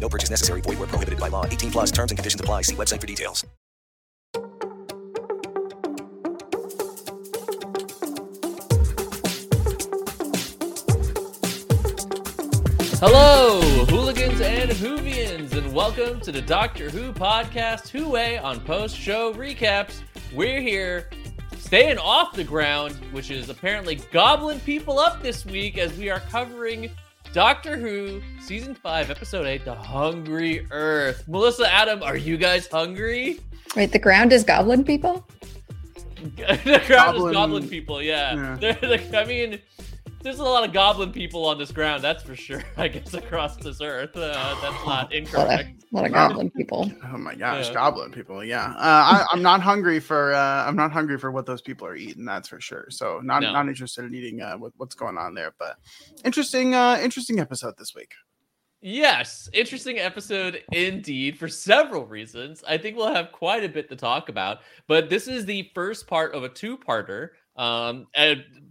No purchase necessary. Void where prohibited by law. 18 plus terms and conditions apply. See website for details. Hello, hooligans and Whovians, and welcome to the Doctor Who podcast, Who Way on post show recaps. We're here staying off the ground, which is apparently gobbling people up this week as we are covering Doctor Who season 5, episode 8, The Hungry Earth. Melissa, Adam, are you guys hungry? Wait, the ground is goblin people? the crowd Goblin- is goblin people, yeah. Yeah. They're like- I mean, there's a lot of goblin people on this ground, that's for sure. I guess across this earth, uh, that's not A lot of, incorrect. a lot of goblin people. Oh my gosh, Yeah. goblin people. Yeah, uh, I, I'm not hungry for. Uh, I'm not hungry for what those people are eating. That's for sure. So not No. not interested in eating uh, what, what's going on there. But interesting, uh, interesting episode this week. Yes, interesting episode indeed for several reasons. I think we'll have quite a bit to talk about, but this is the first part of a two-parter. Um, and th-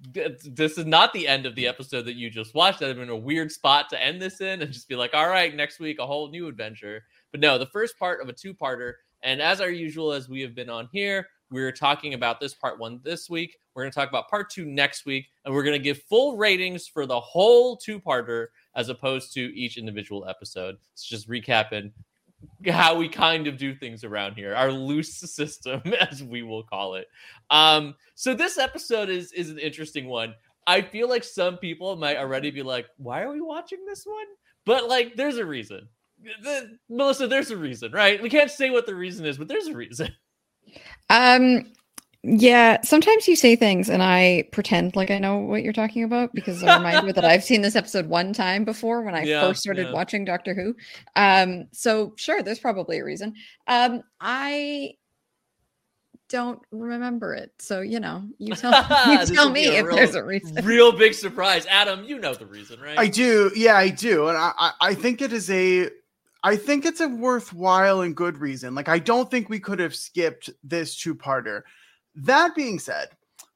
this is not the end of the episode that you just watched. That would have been a weird spot to end this in and just be like, all right, next week a whole new adventure. But no, the first part of a two-parter. And as our usual, as we have been on here, we're talking about this part one this week. We're going to talk about part two next week, and we're going to give full ratings for the whole two-parter as opposed to each individual episode. It's just recapping how we kind of do things around here, our loose system, as we will call it. Um, so this episode is is an interesting one. I feel like some people might already be like, "Why are we watching this one?" But like, there's a reason. The- Melissa, there's a reason, right? We can't say what the reason is, but there's a reason. Um, yeah, sometimes you say things and I pretend like I know what you're talking about because I'm reminded that I've seen this episode one time before when I Yeah, first started yeah. watching Doctor Who. Um, so sure, there's probably a reason. Um, I don't remember it. So, you know, you tell, you tell me if real- there's a reason. Real big surprise, Adam. You know the reason, right? I do, yeah, I do, and I, I, I think it is a, I think it's a worthwhile and good reason. Like, I don't think we could have skipped this two-parter. That being said,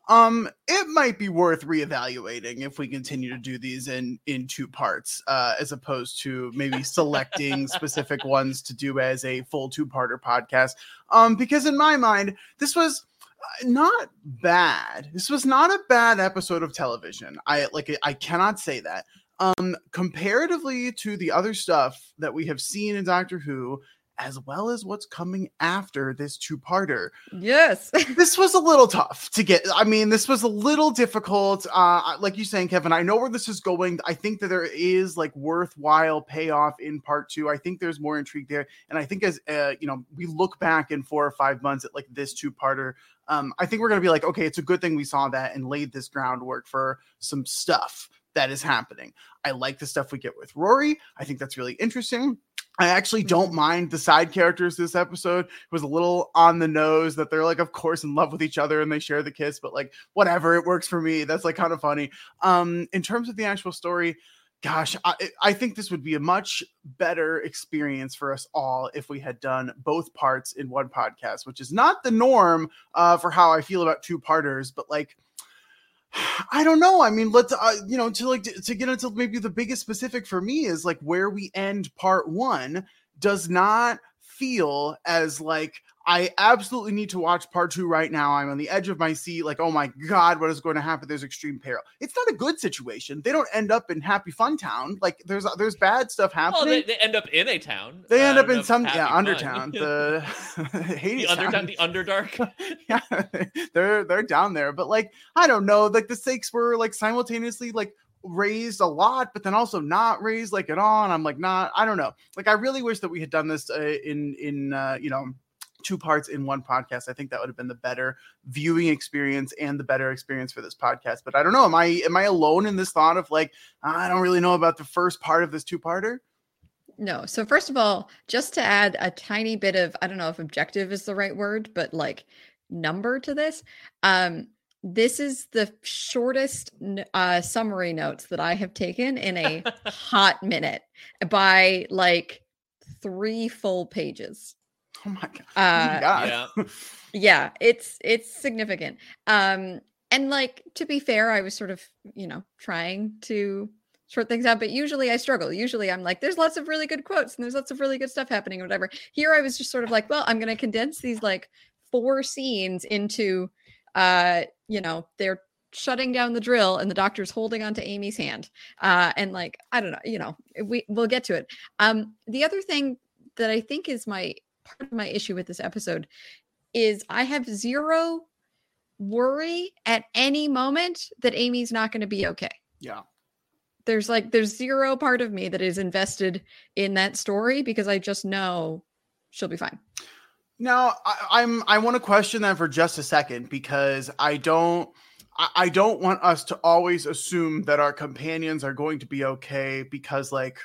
um, it might be worth reevaluating if we continue to do these in in two parts, uh, as opposed to maybe selecting specific ones to do as a full two-parter podcast. Um, because in my mind, this was uh, not bad. This was not a bad episode of television. I like I cannot say that. Um comparatively to the other stuff that we have seen in Doctor Who as well as what's coming after this two-parter. Yes. This was a little tough to get. I mean, this was a little difficult. Uh like you saying Kevin, I know where this is going. I think that there is like worthwhile payoff in part 2. I think there's more intrigue there and I think as uh, you know, we look back in 4 or 5 months at like this two-parter um, I think we're going to be like, okay, it's a good thing we saw that and laid this groundwork for some stuff that is happening. I like the stuff we get with Rory. I think that's really interesting. I actually don't mind the side characters this episode. It was a little on the nose that they're like, of course, in love with each other and they share the kiss, but like, whatever, it works for me. That's like kind of funny. Um, in terms of the actual story, gosh, I, I think this would be a much better experience for us all if we had done both parts in one podcast, which is not the norm uh, for how I feel about two parters, but like. I don't know. I mean, let's uh, you know to like to, to get into maybe the biggest specific for me is like where we end part one does not feel as like I absolutely need to watch part two right now. I'm on the edge of my seat, like, oh my God, what is going to happen? There's extreme peril. It's not a good situation. They don't end up in happy fun town. Like there's there's bad stuff happening. Well, they, they end up in a town. They end uh, up in some happy yeah, fun. undertown. The Hades the undertown, town. the underdark. yeah, they're they're down there. But like, I don't know, like the stakes were like simultaneously like raised a lot, but then also not raised like at all. And I'm like, not, I don't know. Like, I really wish that we had done this uh, in in uh, you know two parts in one podcast. I think that would have been the better viewing experience and the better experience for this podcast. But I don't know. Am I am I alone in this thought of like I don't really know about the first part of this two parter? No. So first of all, just to add a tiny bit of I don't know if objective is the right word, but like number to this. Um this is the shortest uh summary notes that I have taken in a hot minute by like 3 full pages. Oh my god! Uh, oh my god. yeah. yeah it's it's significant um and like to be fair i was sort of you know trying to sort things out but usually i struggle usually i'm like there's lots of really good quotes and there's lots of really good stuff happening or whatever here i was just sort of like well i'm going to condense these like four scenes into uh you know they're shutting down the drill and the doctor's holding onto amy's hand uh and like i don't know you know we we'll get to it um the other thing that i think is my part of my issue with this episode is I have zero worry at any moment that Amy's not going to be okay. Yeah. There's like there's zero part of me that is invested in that story because I just know she'll be fine. Now I, I'm I want to question that for just a second because I don't I, I don't want us to always assume that our companions are going to be okay because like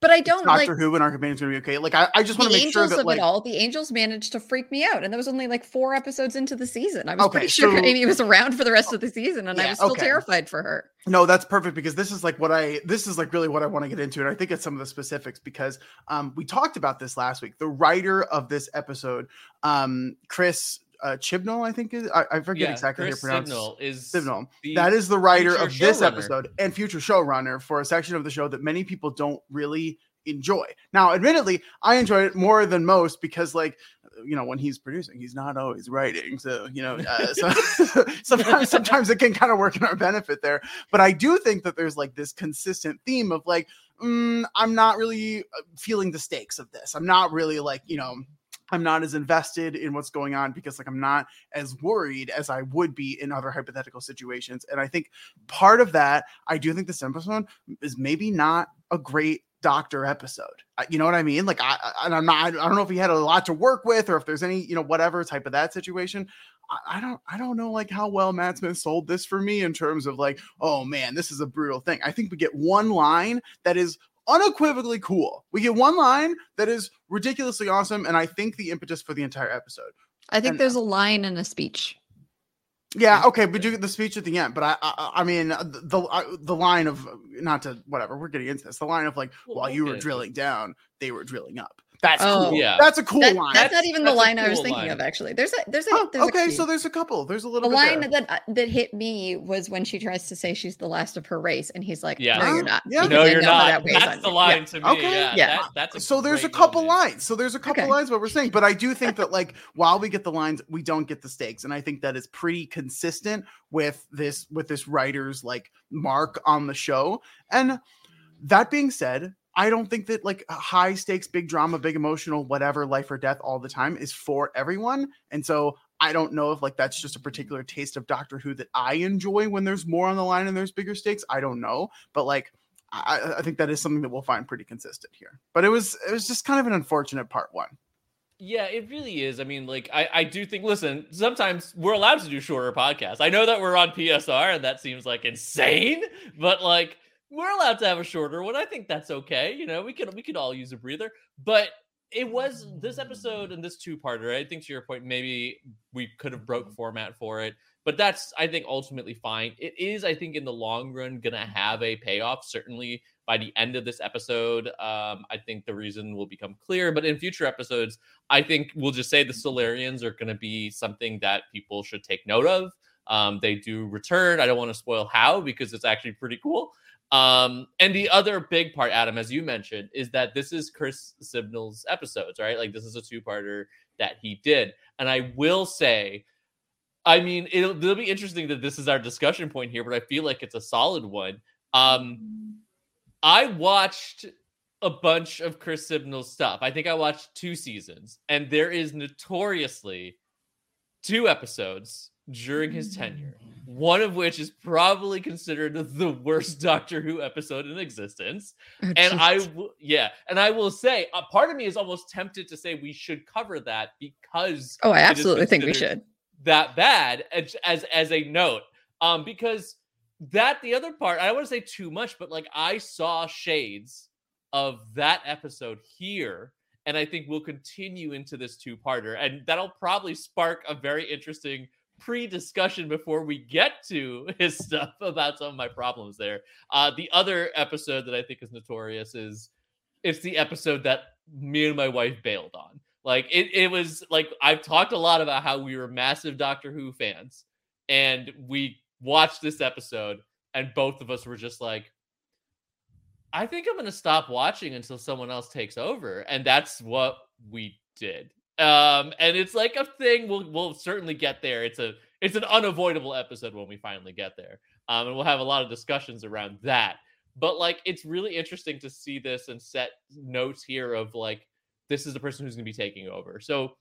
But I don't Doctor like Who and our companions to be okay. Like I, I just want to make sure that of like it all. The angels managed to freak me out, and that was only like four episodes into the season. I was Okay, pretty sure so- Amy was around for the rest of the season, and I was still okay. terrified for her. No, that's perfect because this is like what I this is like really what I want to get into, and I think it's some of the specifics because um, we talked about this last week. The writer of this episode, um, Chris uh, Chibnall, I think is I, I forget Yeah, exactly how to pronounce is Chibnall. that is the writer of this showrunner. episode and future showrunner for a section of the show that many people don't really enjoy. Now, admittedly, I enjoy it more than most because, like, you know, when he's producing, he's not always writing. So, you know, uh, so sometimes sometimes it can kind of work in our benefit there. But I do think that there's like this consistent theme of like, mm, I'm not really uh, feeling the stakes of this. I'm not really like, you know. I'm not as invested in what's going on because like I'm not as worried as I would be in other hypothetical situations. And I think part of that, I do think this episode is maybe not a great doctor episode. You know what I mean? Like I, and I'm not I don't know if he had a lot to work with or if there's any, you know, whatever type of that situation. I don't I don't know like how well Matt Smith sold this for me in terms of like, oh man, this is a brutal thing. I think we get one line that is unequivocally cool. We get one line that is ridiculously awesome, and I think the impetus for the entire episode. I think And- there's a line in a speech. Yeah, okay, but you get the speech at the end. But I, I, I mean, uh, the the, uh, the line of not to whatever we're getting into this. The line of like, Well, while you were drilling down, they were drilling up. That's Oh. cool. Yeah. that's a cool That- line. that's, not even the that's a line I was thinking line. of. Actually, there's a there's a Oh, there's okay, few. so there's a couple. There's a the little bit line there. that uh, that hit me was when she tries to say she's the last of her race, and he's like, Yeah. "No, you're not. yeah. No, you're not. that That's on the line Yeah. to me. Okay. Yeah. Yeah. that- that's a so there's a couple moment. lines. So there's a couple Okay. lines what we're saying, but I do think that like while we get the lines, we don't get the stakes, and I think that is pretty consistent with this with this writer's like mark on the show. And that being said, I don't think that like high stakes, big drama, big emotional, whatever, life or death all the time is for everyone. And so I don't know if like that's just a particular taste of Doctor Who that I enjoy when there's more on the line and there's bigger stakes. I don't know, but like I, I think that is something that we'll find pretty consistent here. But it was it was just kind of an unfortunate part one. Yeah, it really is. I mean, like, I, I do think, listen, sometimes we're allowed to do shorter podcasts. I know that we're on PSR and that seems like insane, but like, we're allowed to have a shorter one. I think that's okay. You know, we could we could all use a breather. But it was this episode and this two-parter. I think to your point, maybe we could have broke format for it, but that's I think ultimately fine. It is, I think, in the long run, gonna have a payoff. Certainly by the end of this episode. Um, I think the reason will become clear, but in future episodes, I think we'll just say the Silurians are to be something that people should take note of. Um, they do return. I don't want to spoil how because it's actually pretty cool. Um, and the other big part, Adam, as you mentioned, is that this is Chris Chibnall's episodes, right? Like this is a two-parter that he did. And I will say, I mean, it'll, it'll be interesting that this is our discussion point here, but I feel like it's a solid one. Um, I watched a bunch of Chris Chibnall's stuff. I think I watched two seasons, and there is notoriously two episodes during his tenure, one of which is probably considered the worst Doctor Who episode in existence. Oh, and I, yeah, and I will say, a part of me is almost tempted to say we should cover that because oh, I absolutely think we should. that bad as as, as a note, um, because that the other part, I don't want to say too much, but like I saw shades of that episode here. And I think we'll continue into this two parter, and that'll probably spark a very interesting pre-discussion before we get to his stuff about some of my problems there. Uh, the other episode that I think is notorious is it's the episode that me and my wife bailed on. Like it, it was like I've talked a lot about how we were massive Doctor Who fans, and we watched this episode, and both of us were just like, I think I'm gonna stop watching until someone else takes over, and that's what we did. Um, and it's like a thing. We'll we'll certainly get there. It's a it's an unavoidable episode when we finally get there. Um, and we'll have a lot of discussions around that. But like, it's really interesting to see this and set notes here of like, this is the person who's going to be taking over. So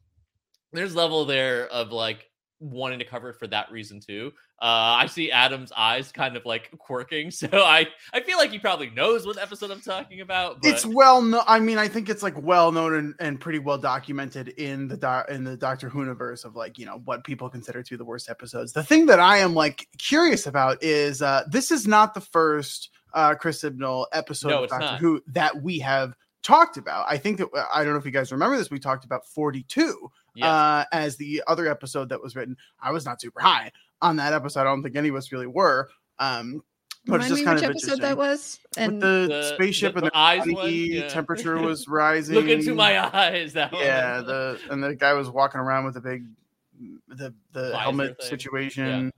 there's level there of like wanting to cover it for that reason too. Uh, I see Adam's eyes kind of like quirking, so I I feel like he probably knows what episode I'm talking about. But It's well known. I mean, I think it's like well known and, and pretty well documented in the doc in the Doctor Who universe of like you know what people consider to be the worst episodes. The thing that I am like curious about is uh this is not the first uh Chris Chibnall episode No, of Doctor not. Who that we have talked about. I think that I don't know if you guys remember this. We talked about 42 yeah, uh, as the other episode that was written. I was not super high on that episode. I don't think any of us really were. Um, but Remind it's just me kind which of episode that interesting. was. With And the, The- spaceship the- and the the eyes body one? Yeah. temperature was rising. look into my eyes. That one. Yeah, the and the guy was walking around with a big the the Visor helmet thing. situation.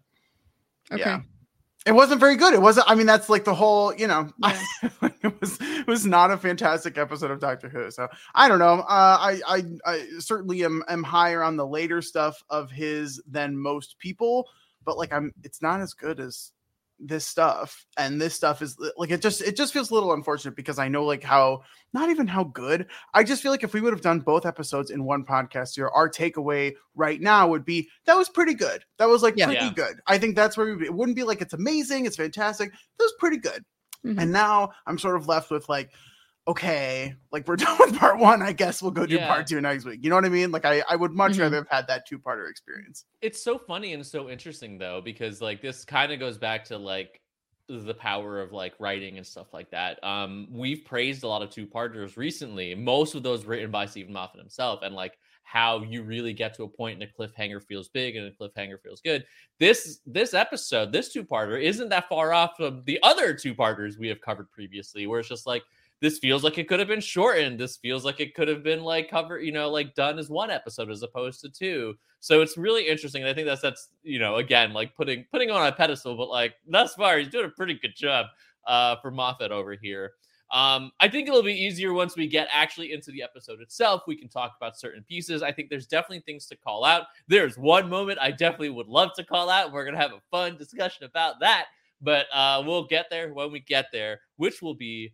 okay. Yeah. It wasn't very good. It wasn't. I mean, that's like the whole. You know, Yeah. it was it was not a fantastic episode of Doctor Who. So I don't know. Uh, I I I certainly am am higher on the later stuff of his than most people, but like I'm. It's not as good as this stuff and this stuff is like it just it just feels a little unfortunate because i know like how not even how good i just feel like if we would have done both episodes in one podcast here our takeaway right now would be that was pretty good that was like Yeah. pretty Yeah. good i think that's where we, it wouldn't be like it's amazing it's fantastic that was pretty good Mhm. and now i'm sort of left with like okay like we're done with part one i guess we'll go do Yeah. part two next week. You know what i mean? Like i i would much Mhm. rather have had that two-parter experience. It's so funny and so interesting though because like this kind of goes back to like the power of like writing and stuff like that. Um we've praised a lot of two parters recently most of those written by steven moffat himself and like how you really get to a point and a cliffhanger feels big and a cliffhanger feels good. This this episode this two parter isn't that far off from the other two parters we have covered previously where it's just like this feels like it could have been shortened this feels like it could have been like covered you know like done as one episode as opposed to two so it's really interesting. And I think that's that's you know again like putting putting on a pedestal, but like thus far he's doing a pretty good job uh, for Moffat over here. Um, I think it'll be easier once we get actually into the episode itself. We can talk about certain pieces. I think there's definitely things to call out. There's one moment I definitely would love to call out. We're gonna have a fun discussion about that, but uh, we'll get there when we get there, which will be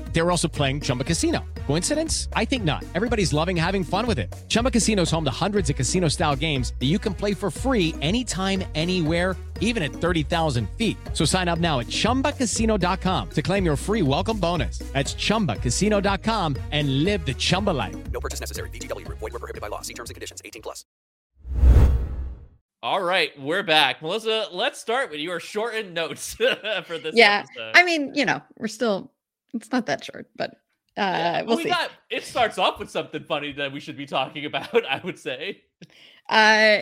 They were also playing Chumba Casino. Coincidence? I think not. Everybody's loving having fun with it. Chumba Casino is home to hundreds of casino style games that you can play for free anytime, anywhere even at 30,000 feet. So sign up now at ChumbaCasino.com to claim your free welcome bonus. That's ChumbaCasino.com and live the Chumba life. No purchase necessary. VGW Group. Void were prohibited by law. See terms and conditions. 18 plus. All right, we're back. Melissa, let's start with your shortened notes for this yeah, episode. I mean, you know, we're still. It's not that short, but uh, Yeah, we'll we see. got it starts off with something funny that we should be talking about, I would say. Uh,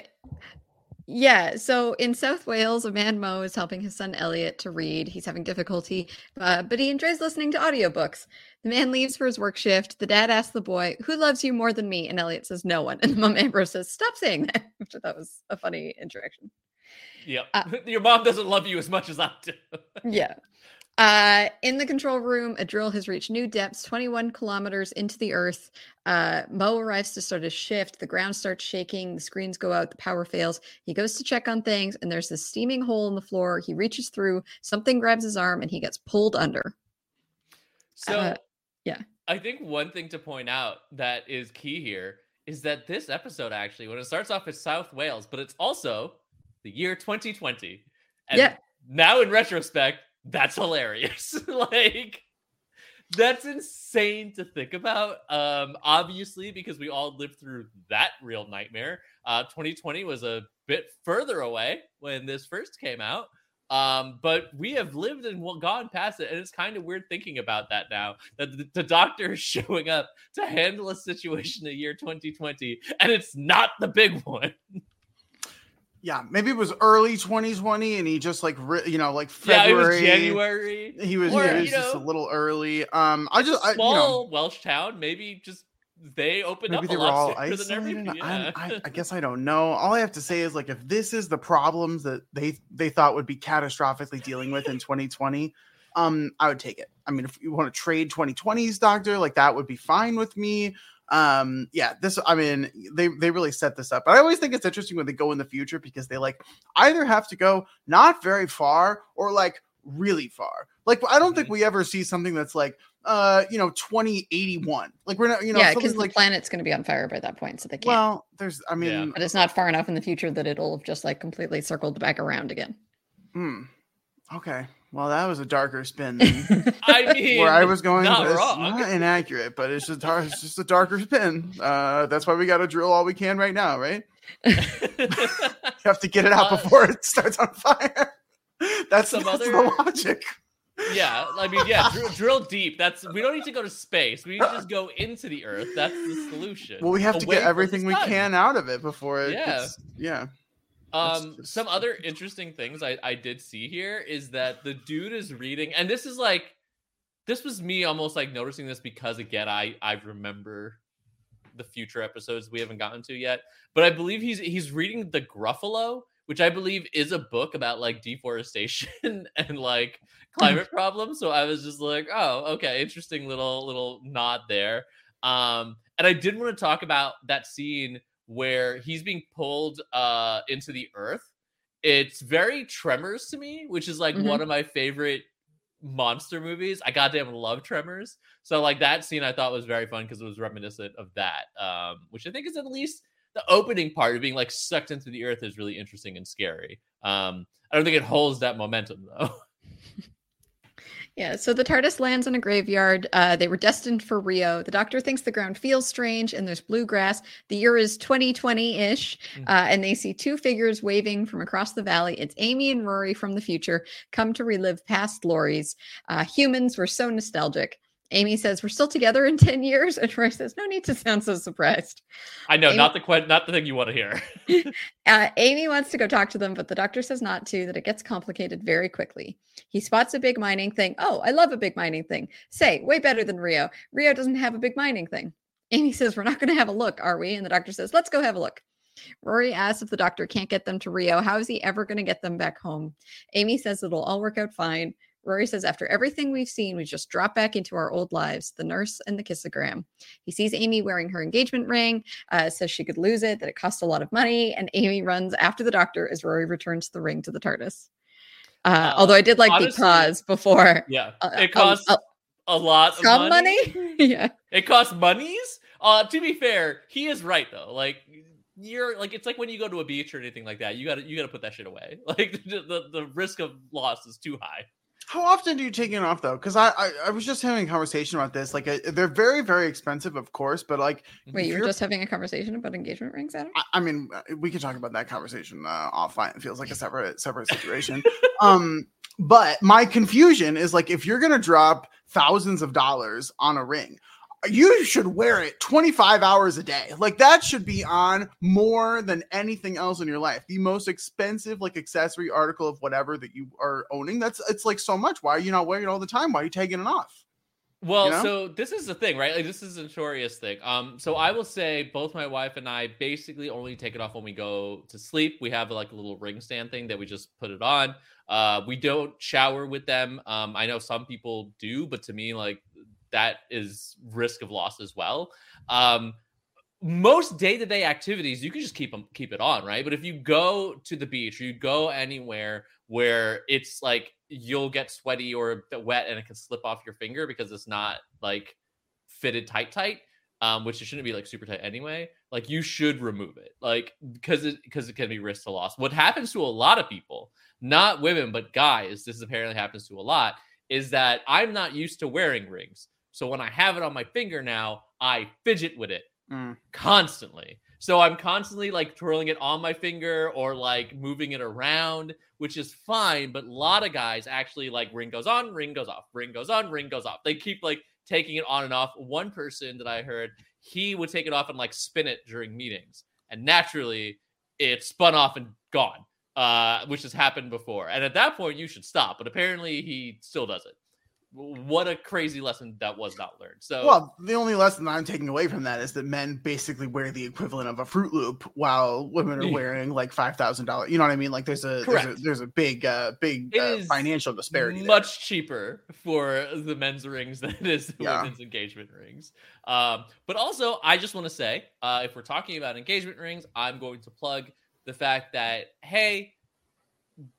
yeah. So in South Wales, a man Mo is helping his son Elliot to read. He's having difficulty, uh, but he enjoys listening to audiobooks. The man leaves for his work shift. The dad asks the boy, "Who loves you more than me?" And Elliot says, "No one." And Mom Ambrose says, "Stop saying that." Which I thought was a funny interaction. Yep. Uh, Your mom doesn't love you as much as I do. Yeah. Uh, in the control room, a drill has reached new depths, 21 kilometers into the earth. Uh, Mo arrives to start his shift. The ground starts shaking. The screens go out. The power fails. He goes to check on things, and there's this steaming hole in the floor. He reaches through. Something grabs his arm, and he gets pulled under. So Uh, yeah. I think one thing to point out that is key here is that this episode actually, when it starts off as South Wales, but it's also the year 2020. And Yeah. now in retrospect, that's hilarious. like that's insane to think about. Um, obviously, because we all lived through that real nightmare. Uh, 2020 was a bit further away when this first came out. Um, but we have lived and gone past it, and it's kind of weird thinking about that now. That the, the doctor is showing up to handle a situation in the year 2020, and it's not the big one. Yeah, maybe it was early 2020, and he just like re- you know like Yeah, it February. was January. He was, Or, he was just a little early. Um, I just I, you know, Small Welsh town, maybe just they opened maybe up they a were lot all sooner than isolated. everything. Yeah. I, I, I guess I don't know. All I have to say is like if this is the problems that they they thought would be catastrophically dealing with in 2020, um, I would take it. I mean, if you want to trade 2020's doctor, like that would be fine with me. Um, yeah, this I mean, they they really set this up. But I always think it's interesting when they go in the future because they like either have to go not very far or like really far. Like I don't think Mhm. we ever see something that's like uh you know 2081 like we're not you know yeah, something because the like planet's going to be on fire by that point, so they can't. well, there's, I mean, Yeah. but it's not far enough in the future that it'll have just like completely circled back around again. hmm, okay. Well, that was a darker spin than I mean, where I was going. Not it's not inaccurate, but it's just dark, it's just a darker spin. Uh, that's why we got to drill all we can right now, right? You have to get it out Uh, before it starts on fire. That's, Some that's other- the logic. yeah, I mean, yeah, drill, drill deep. That's we don't need to go to space. We need to just go into the Earth. That's the solution. Well, we have to get everything we can out of it before it. Yeah. gets- yeah. Um, just- some other interesting things I, I did see here is that the dude is reading, and this is like, this was me almost like noticing this because again, I I remember the future episodes we haven't gotten to yet, but I believe he's he's reading the Gruffalo, which I believe is a book about like deforestation and like climate problems. So I was just like, oh, okay, interesting little little nod there. Um, and I did want to talk about that scene where he's being pulled uh into the earth. It's very Tremors to me, which is like Mhm. one of my favorite monster movies. I goddamn love Tremors. So like that scene I thought was very fun because it was reminiscent of that. Um, which I think is at least the opening part of being like sucked into the earth is really interesting and scary. Um, I don't think it holds that momentum though. Yeah, so the TARDIS lands in a graveyard. Uh, they were destined for Rio. The doctor thinks the ground feels strange and there's bluegrass. The year is 2020 ish, Mhm. uh, and they see two figures waving from across the valley. It's Amy and Rory from the future, come to relive past glories. Uh, humans were so nostalgic. Amy says, We're still together in 10 years. And Rory says, No need to sound so surprised. I know, Amy- not the que- not the thing you want to hear. Uh, Amy wants to go talk to them, but the doctor says not to, that it gets complicated very quickly. He spots a big mining thing. Oh, I love a big mining thing. Say, way better than Rio. Rio doesn't have a big mining thing. Amy says, We're not going to have a look, are we? And the doctor says, Let's go have a look. Rory asks if the doctor can't get them to Rio. How is he ever going to get them back home? Amy says it'll all work out fine. Rory says, After everything we've seen, we just drop back into our old lives the nurse and the kissogram. He sees Amy wearing her engagement ring, uh, says she could lose it, that it costs a lot of money. And Amy runs after the doctor as Rory returns the ring to the TARDIS. Uh, Uh, although I did like honestly- the pause before. Yeah, uh, it costs a- lot of some money. money. yeah. It costs monies. Uh, to be fair, he is right though. Like you're like it's like when you go to a beach or anything like that. You gotta you gotta put that shit away. Like the the, the risk of loss is too high. How often do you take it off though? Because I, I I was just having a conversation about this. Like uh, they're very very expensive, of course, but like Wait, you were you're- just having a conversation about engagement rings, Adam? I, I mean, uh, we can talk about that conversation uh, offline. It feels like a separate separate situation. um, but my confusion is like if you're gonna drop thousands of dollars on a ring, you should wear it 25 hours a day. Like that should be on more than anything else in your life. The most expensive like accessory article of whatever that you are owning. That's it's like so much. Why are you not wearing it all the time? Why are you taking it off? Well, know? so this is the thing, right? Like this is a notorious thing. Um, so I will say both my wife and I basically only take it off when we go to sleep. We have like a little ring stand thing that we just put it on. Uh, we don't shower with them. Um, I know some people do, but to me, like that is risk of loss as well. Um, most day-to-day activities you can just keep them keep it on right? But if you go to the beach you go anywhere where it's like you'll get sweaty or wet and it can slip off your finger because it's not like fitted tight tight um which it shouldn't be like super tight anyway like you should remove it like because it because it can be risk to loss. What happens to a lot of people not women but guys this apparently happens to a lot is that i'm not used to wearing rings so when i have it on my finger now i fidget with it Mm. constantly. So I'm constantly like twirling it on my finger or like moving it around, which is fine. But a lot of guys actually like ring goes on, ring goes off, ring goes on, ring goes off. They keep like taking it on and off. One person that I heard, he would take it off and like spin it during meetings. And naturally, it spun off and gone, uh, which has happened before. And at that point, you should stop. But apparently, he still does it. What a crazy lesson that was not learned. So, Well, the only lesson I'm taking away from that is that men basically wear the equivalent of a Fruit Loop, while women are wearing like five thousand dollars. You know what I mean? Like there's a there's a, there's a big uh, big uh, financial disparity. there. much cheaper for the men's rings than it is the Yeah. women's engagement rings. Um, but also, I just want to say, uh, if we're talking about engagement rings, I'm going to plug the fact that hey,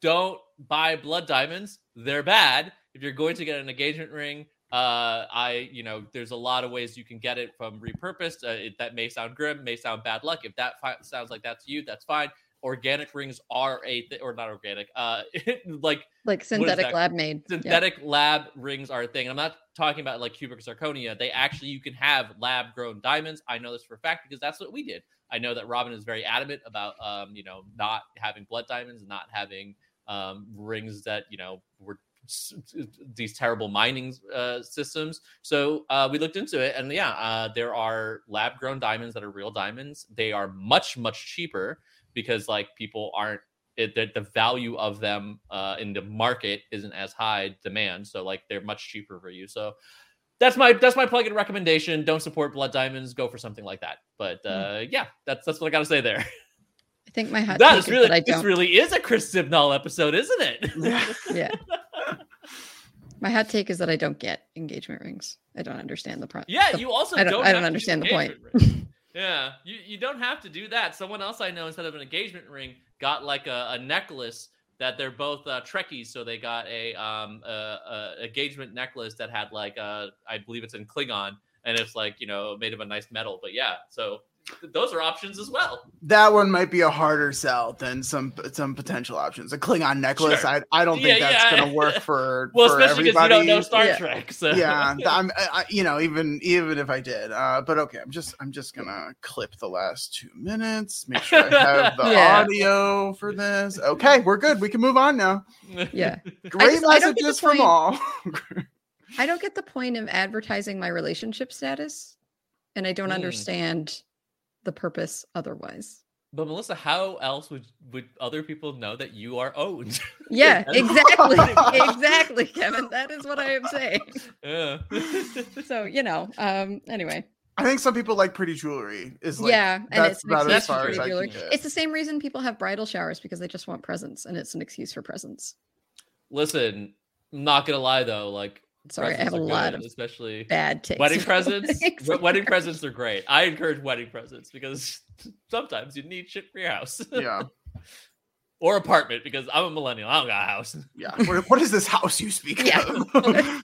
don't buy blood diamonds; they're bad. If you're going to get an engagement ring, uh, I, you know, there's a lot of ways you can get it from repurposed. Uh, it, that may sound grim, may sound bad luck. If that fi- sounds like that's you, that's fine. Organic rings are a th- or not organic, uh, like Like synthetic lab made. Yeah. synthetic lab rings are a thing. I'm not talking about like cubic zirconia. They actually you can have lab grown diamonds. I know this for a fact because that's what we did. I know that Robin is very adamant about um, you know, not having blood diamonds, not having um rings that, you know, were these terrible mining uh, systems. So uh, we looked into it, and yeah, uh, there are lab grown diamonds that are real diamonds. They are much much cheaper because like people aren't it, the, the value of them uh, in the market isn't as high demand, so like they're much cheaper for you. So that's my that's my plug-in recommendation. Don't support blood diamonds. Go for something like that. But uh, yeah, that's that's what I got to say there. I think my hot That is is really that this really is a Chris Chibnall episode, isn't it? yeah. My hot take is that I don't get engagement rings. I don't understand the process. Yeah, you also I don't- don't. I don't have to do understand the point. yeah, you, you don't have to do that. Someone else I know instead of an engagement ring got like a, a necklace that they're both uh, Trekkies, so they got a um a, a engagement necklace that had like uh I believe it's in Klingon and it's like you know made of a nice metal. But yeah, so those are options as well. That one might be a harder sell than some some potential options. A Klingon necklace, Sure. I, I don't think Yeah, that's yeah. gonna work for Well, for especially because you don't know Star Yeah. Trek. So yeah, I'm, I, I- you know, even even if I did, uh, but okay, I'm just I'm just gonna clip the last two minutes, make sure I have the Yeah. audio for this. Okay, we're good. We can move on now. Yeah. Great just- I don't get the messages from point. all. I don't get the point of advertising my relationship status, and I don't Hmm. understand the purpose otherwise. But Melissa, how else would would other people know that you are owned? Yeah, exactly. exactly, Kevin. That is what I am saying. yeah. So, you know, um, anyway. I think some people like pretty jewelry. Is like yeah, and that's it's an about as excuse for far pretty as I jewelry. can get. It's the same reason people have bridal showers because they just want presents, and it's an excuse for presents. Listen, I'm not gonna lie though, like Sorry, I have a lot good, of especially bad takes. wedding presents. weddings. wedding presents are great. I encourage wedding presents because sometimes you need shit for your house. Yeah. or apartment because I'm a millennial. I don't got a house. Yeah. What, what is this house you speak Yeah. of?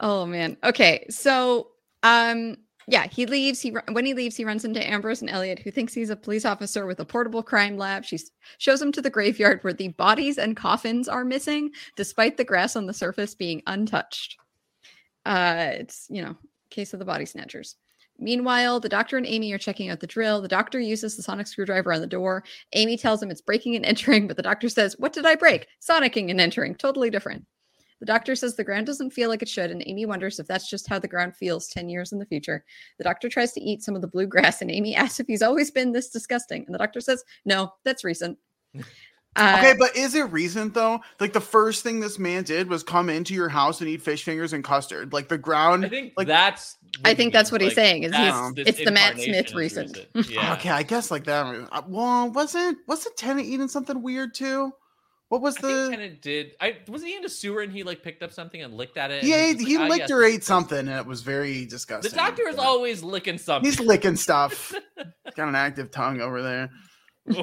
Oh man. Okay. So, um, yeah, he leaves. He when he leaves, he runs into Ambrose and Elliot, who thinks he's a police officer with a portable crime lab. She shows him to the graveyard where the bodies and coffins are missing, despite the grass on the surface being untouched. Uh, it's you know, case of the body snatchers. Meanwhile, the doctor and Amy are checking out the drill. The doctor uses the sonic screwdriver on the door. Amy tells him it's breaking and entering, but the doctor says, What did I break? Sonicking and entering. Totally different. The doctor says the ground doesn't feel like it should, and Amy wonders if that's just how the ground feels 10 years in the future. The doctor tries to eat some of the blue grass, and Amy asks if he's always been this disgusting. And the doctor says, No, that's recent. Uh, okay, but is it recent though? Like the first thing this man did was come into your house and eat fish fingers and custard. Like the ground. I think like that's. I think that's what he's saying, is he's- it's the Matt Smith is recent. Yeah. Okay, I guess like that. uh, Well, wasn't wasn't Tennant eating something weird too? What was I think the? Tennant did. I was he in a sewer and he like picked up something and licked at it. He and ate, he like, "Ah, licked yes, or ate something, and it was very disgusting. The doctor is Yeah. always licking something. He's licking stuff. Got an active tongue over there.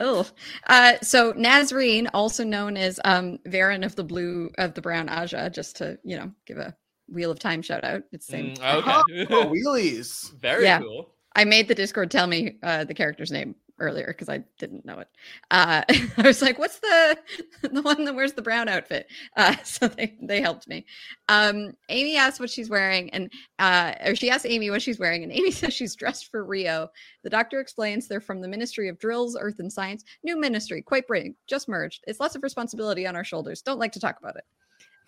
oh. Uh, so Nasreen, also known as um Verin of the blue of the brown Ajah, just to you know give a Wheel of Time shout out. It's the same. Mm, okay. Oh, wheelies. Very Yeah. cool. I made the Discord tell me uh, the character's name earlier because I didn't know it. Uh, I was like, "What's the the one that wears the brown outfit?" Uh, so they they helped me. Um, Amy asks what she's wearing, and uh, or she asks Amy what she's wearing, and Amy says she's dressed for Rio. The doctor explains they're from the Ministry of Drills, Earth, and Science. New ministry, quite big, just merged. It's lots of responsibility on our shoulders. Don't like to talk about it.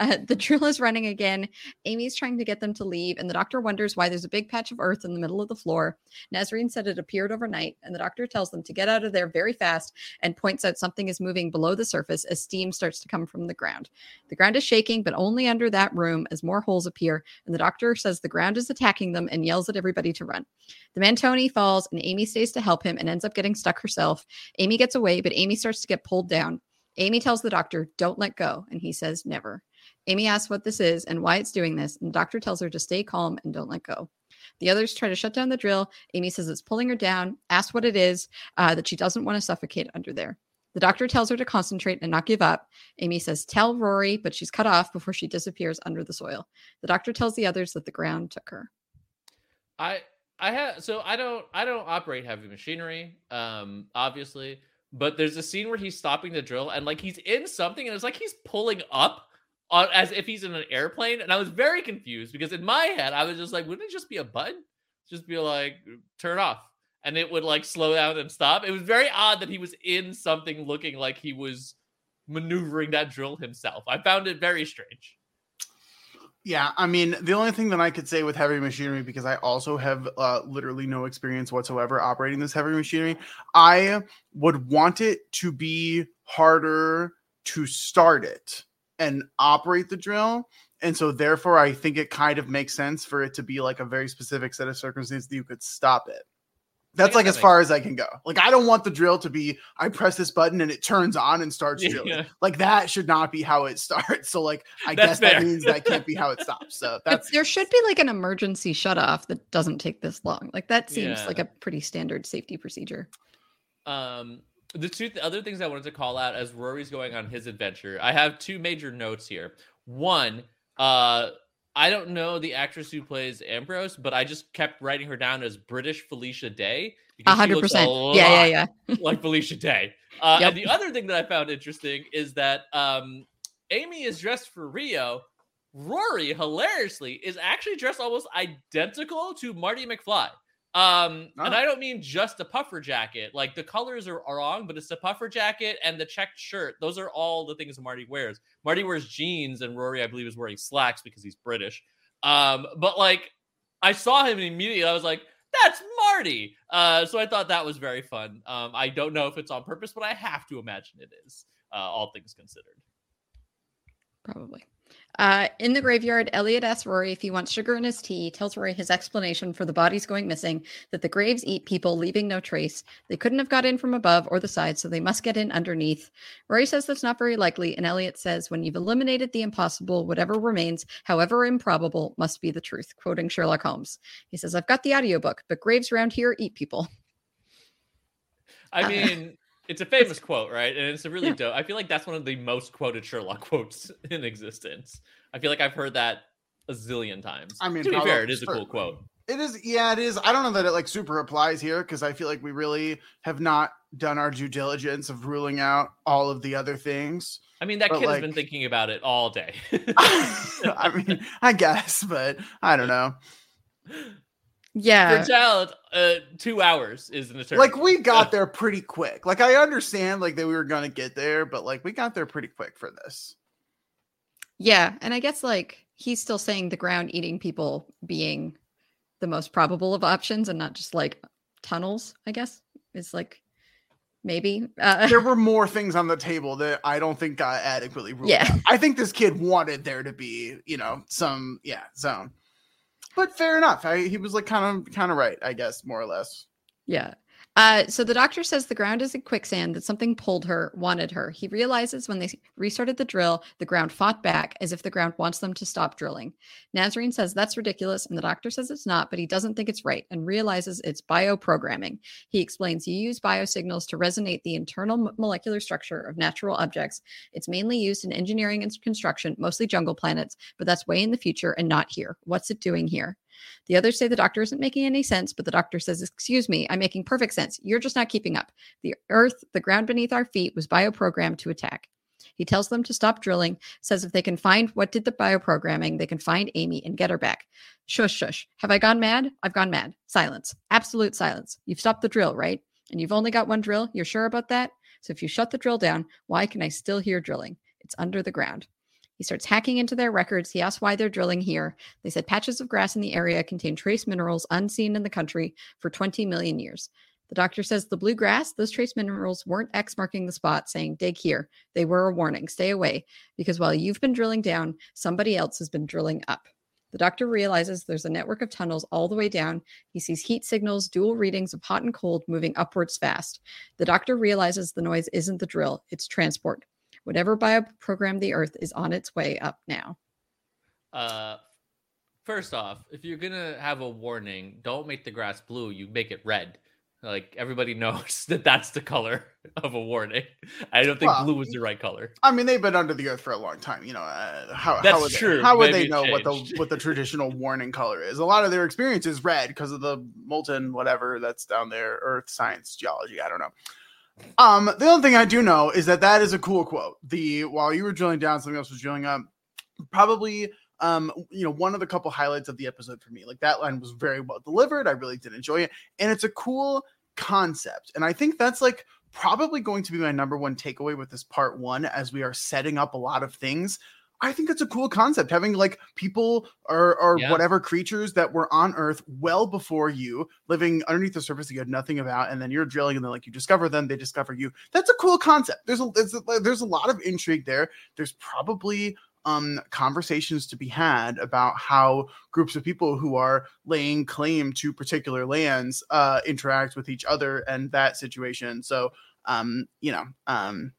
Uh, the drill is running again. Amy's trying to get them to leave, and the doctor wonders why there's a big patch of earth in the middle of the floor. Nasreen said it appeared overnight, and the doctor tells them to get out of there very fast and points out something is moving below the surface as steam starts to come from the ground. The ground is shaking, but only under that room as more holes appear, and the doctor says the ground is attacking them and yells at everybody to run. The man Tony falls, and Amy stays to help him and ends up getting stuck herself. Amy gets away, but Amy starts to get pulled down. Amy tells the doctor, Don't let go, and he says, Never. Amy asks what this is and why it's doing this, and the doctor tells her to stay calm and don't let go. The others try to shut down the drill. Amy says it's pulling her down, asks what it is, uh, that she doesn't want to suffocate under there. The doctor tells her to concentrate and not give up. Amy says, Tell Rory, but she's cut off before she disappears under the soil. The doctor tells the others that the ground took her. I I have so I don't I don't operate heavy machinery, um, obviously, but there's a scene where he's stopping the drill and like he's in something and it's like he's pulling up on, as if he's in an airplane, and I was very confused because in my head I was just like, wouldn't it just be a button? Just be like turn off, and it would like slow down and stop. It was very odd that he was in something looking like he was maneuvering that drill himself. I found it very strange. Yeah, I mean, the only thing that I could say with heavy machinery, because I also have uh, literally no experience whatsoever operating this heavy machinery, I would want it to be harder to start it and operate the drill. And so, therefore, I think it kind of makes sense for it to be like a very specific set of circumstances that you could stop it. That's like that as makes far as I can go. Like, I don't want the drill to be I press this button and it turns on and starts drilling. Yeah. Like, that should not be how it starts. So, like, I That's guess that means that can't be how it stops. So, But that's there should be like an emergency shut off that doesn't take this long. Like that seems Yeah. like a pretty standard safety procedure. Um, the two th- other things I wanted to call out as Rory's going on his adventure, I have two major notes here. One, uh, I don't know the actress who plays Ambrose, but I just kept writing her down as British Felicia Day. Hundred percent. Yeah, yeah, yeah. like Felicia Day. Uh, Yep. And the other thing that I found interesting is that um, Amy is dressed for Rio. Rory, hilariously, is actually dressed almost identical to Marty McFly. Um, and. I don't mean just a puffer jacket. Like the colors are, are wrong, but it's the puffer jacket and the checked shirt. Those are all the things Marty wears. Marty wears jeans, and Rory, I believe, is wearing slacks because he's British. Um, but like I saw him immediately I was like, that's Marty. Uh, so I thought that was very fun. Um, I don't know if it's on purpose, but I have to imagine it is, uh, all things considered. Probably. Uh, in the graveyard, Elliot asks Rory if he wants sugar in his tea, tells Rory his explanation for the bodies going missing that the graves eat people, leaving no trace. They couldn't have got in from above or the side, so they must get in underneath. Rory says that's not very likely, and Elliot says, When you've eliminated the impossible, whatever remains, however improbable, must be the truth, quoting Sherlock Holmes. He says, I've got the audiobook, but graves around here eat people. I Uh, mean, it's a famous quote, right? And it's a really Yeah. dope. I feel like that's one of the most quoted Sherlock quotes in existence. I feel like I've heard that a zillion times. I mean, to be fair, it is a cool quote. It is, yeah, it is. I don't know that it like super applies here because I feel like we really have not done our due diligence of ruling out all of the other things. I mean, that But, kid has been thinking about it all day. I mean, I guess, but I don't know. For Yeah. a child, uh, two hours is an eternity. Like we got there pretty quick. Like I understand like that we were gonna get there, but like we got there pretty quick for this. Yeah. And I guess like he's still saying the ground eating people being the most probable of options and not just like tunnels, I guess. Is like maybe. Uh, There were more things on the table that I don't think got adequately ruled Yeah. out. I think this kid wanted there to be, you know, some yeah, zone. But fair enough. I, he was like kind of kind of right, I guess, more or less. Yeah. Uh, so the doctor says the ground is in quicksand, that something pulled her, wanted her. He realizes when they restarted the drill, the ground fought back as if the ground wants them to stop drilling. Nasreen says that's ridiculous, and the doctor says it's not, but he doesn't think it's right and realizes it's bioprogramming. He explains you use biosignals to resonate the internal molecular structure of natural objects. It's mainly used in engineering and construction, mostly jungle planets, but that's way in the future and not here. What's it doing here? The others say the doctor isn't making any sense, but the doctor says, Excuse me, I'm making perfect sense. You're just not keeping up. The earth, the ground beneath our feet, was bioprogrammed to attack. He tells them to stop drilling, says if they can find what did the bioprogramming, they can find Amy and get her back. Shush, shush. Have I gone mad? I've gone mad. Silence. Absolute silence. You've stopped the drill, right? And you've only got one drill. You're sure about that? So if you shut the drill down, why can I still hear drilling? It's under the ground. He starts hacking into their records. He asks why they're drilling here. They said patches of grass in the area contain trace minerals unseen in the country for 20 million years. The doctor says the blue grass, those trace minerals weren't X marking the spot saying dig here. They were a warning, stay away, because while you've been drilling down, somebody else has been drilling up. The doctor realizes there's a network of tunnels all the way down. He sees heat signals, dual readings of hot and cold moving upwards fast. The doctor realizes the noise isn't the drill, it's transport. Whatever bioprogram the earth is on its way up now. Uh, first off, if you're gonna have a warning, don't make the grass blue. You make it red. Like everybody knows that that's the color of a warning. I don't think Well, blue is the right color. I mean, they've been under the earth for a long time. You know, uh, how That's how would true. They, how would Maybe they know what the what the traditional warning color is? A lot of their experience is red because of the molten whatever that's down there, Earth science, geology. I don't know. Um, the only thing I do know is that that is a cool quote. The while you were drilling down, something else was drilling up. Probably, um, you know, one of the couple highlights of the episode for me. Like that line was very well delivered. I really did enjoy it, and it's a cool concept. And I think that's like probably going to be my number one takeaway with this part one as we are setting up a lot of things. I think it's a cool concept having like people or or Yeah. whatever creatures that were on Earth well before you, living underneath the surface that you had nothing about, and then you're drilling, and then like you discover them, they discover you. That's a cool concept. There's a there's a, there's a lot of intrigue there. There's probably um conversations to be had about how groups of people who are laying claim to particular lands uh interact with each other and that situation so um you know um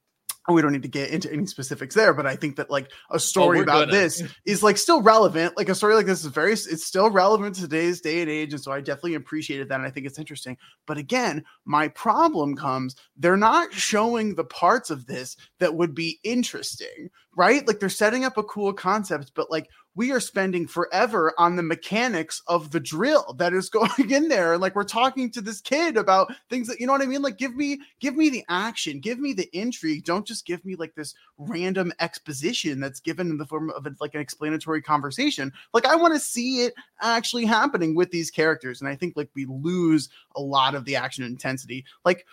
we don't need to get into any specifics there but i think that like a oh, story we're about gonna. this is like still relevant like a story like this is very it's still relevant to today's day and age and so i definitely appreciated that and i think it's interesting but again my problem comes they're not showing the parts of this that would be interesting right? Like they're setting up a cool concept but like we are spending forever on the mechanics of the drill that is going in there. And like we're talking to this kid about things that you know what i mean? Like give me give me the action give me the intrigue. Don't just give me like this random exposition that's given in the form of a, like an explanatory conversation. Like i want to see it actually happening with these characters. And i think like we lose a lot of the action intensity. Like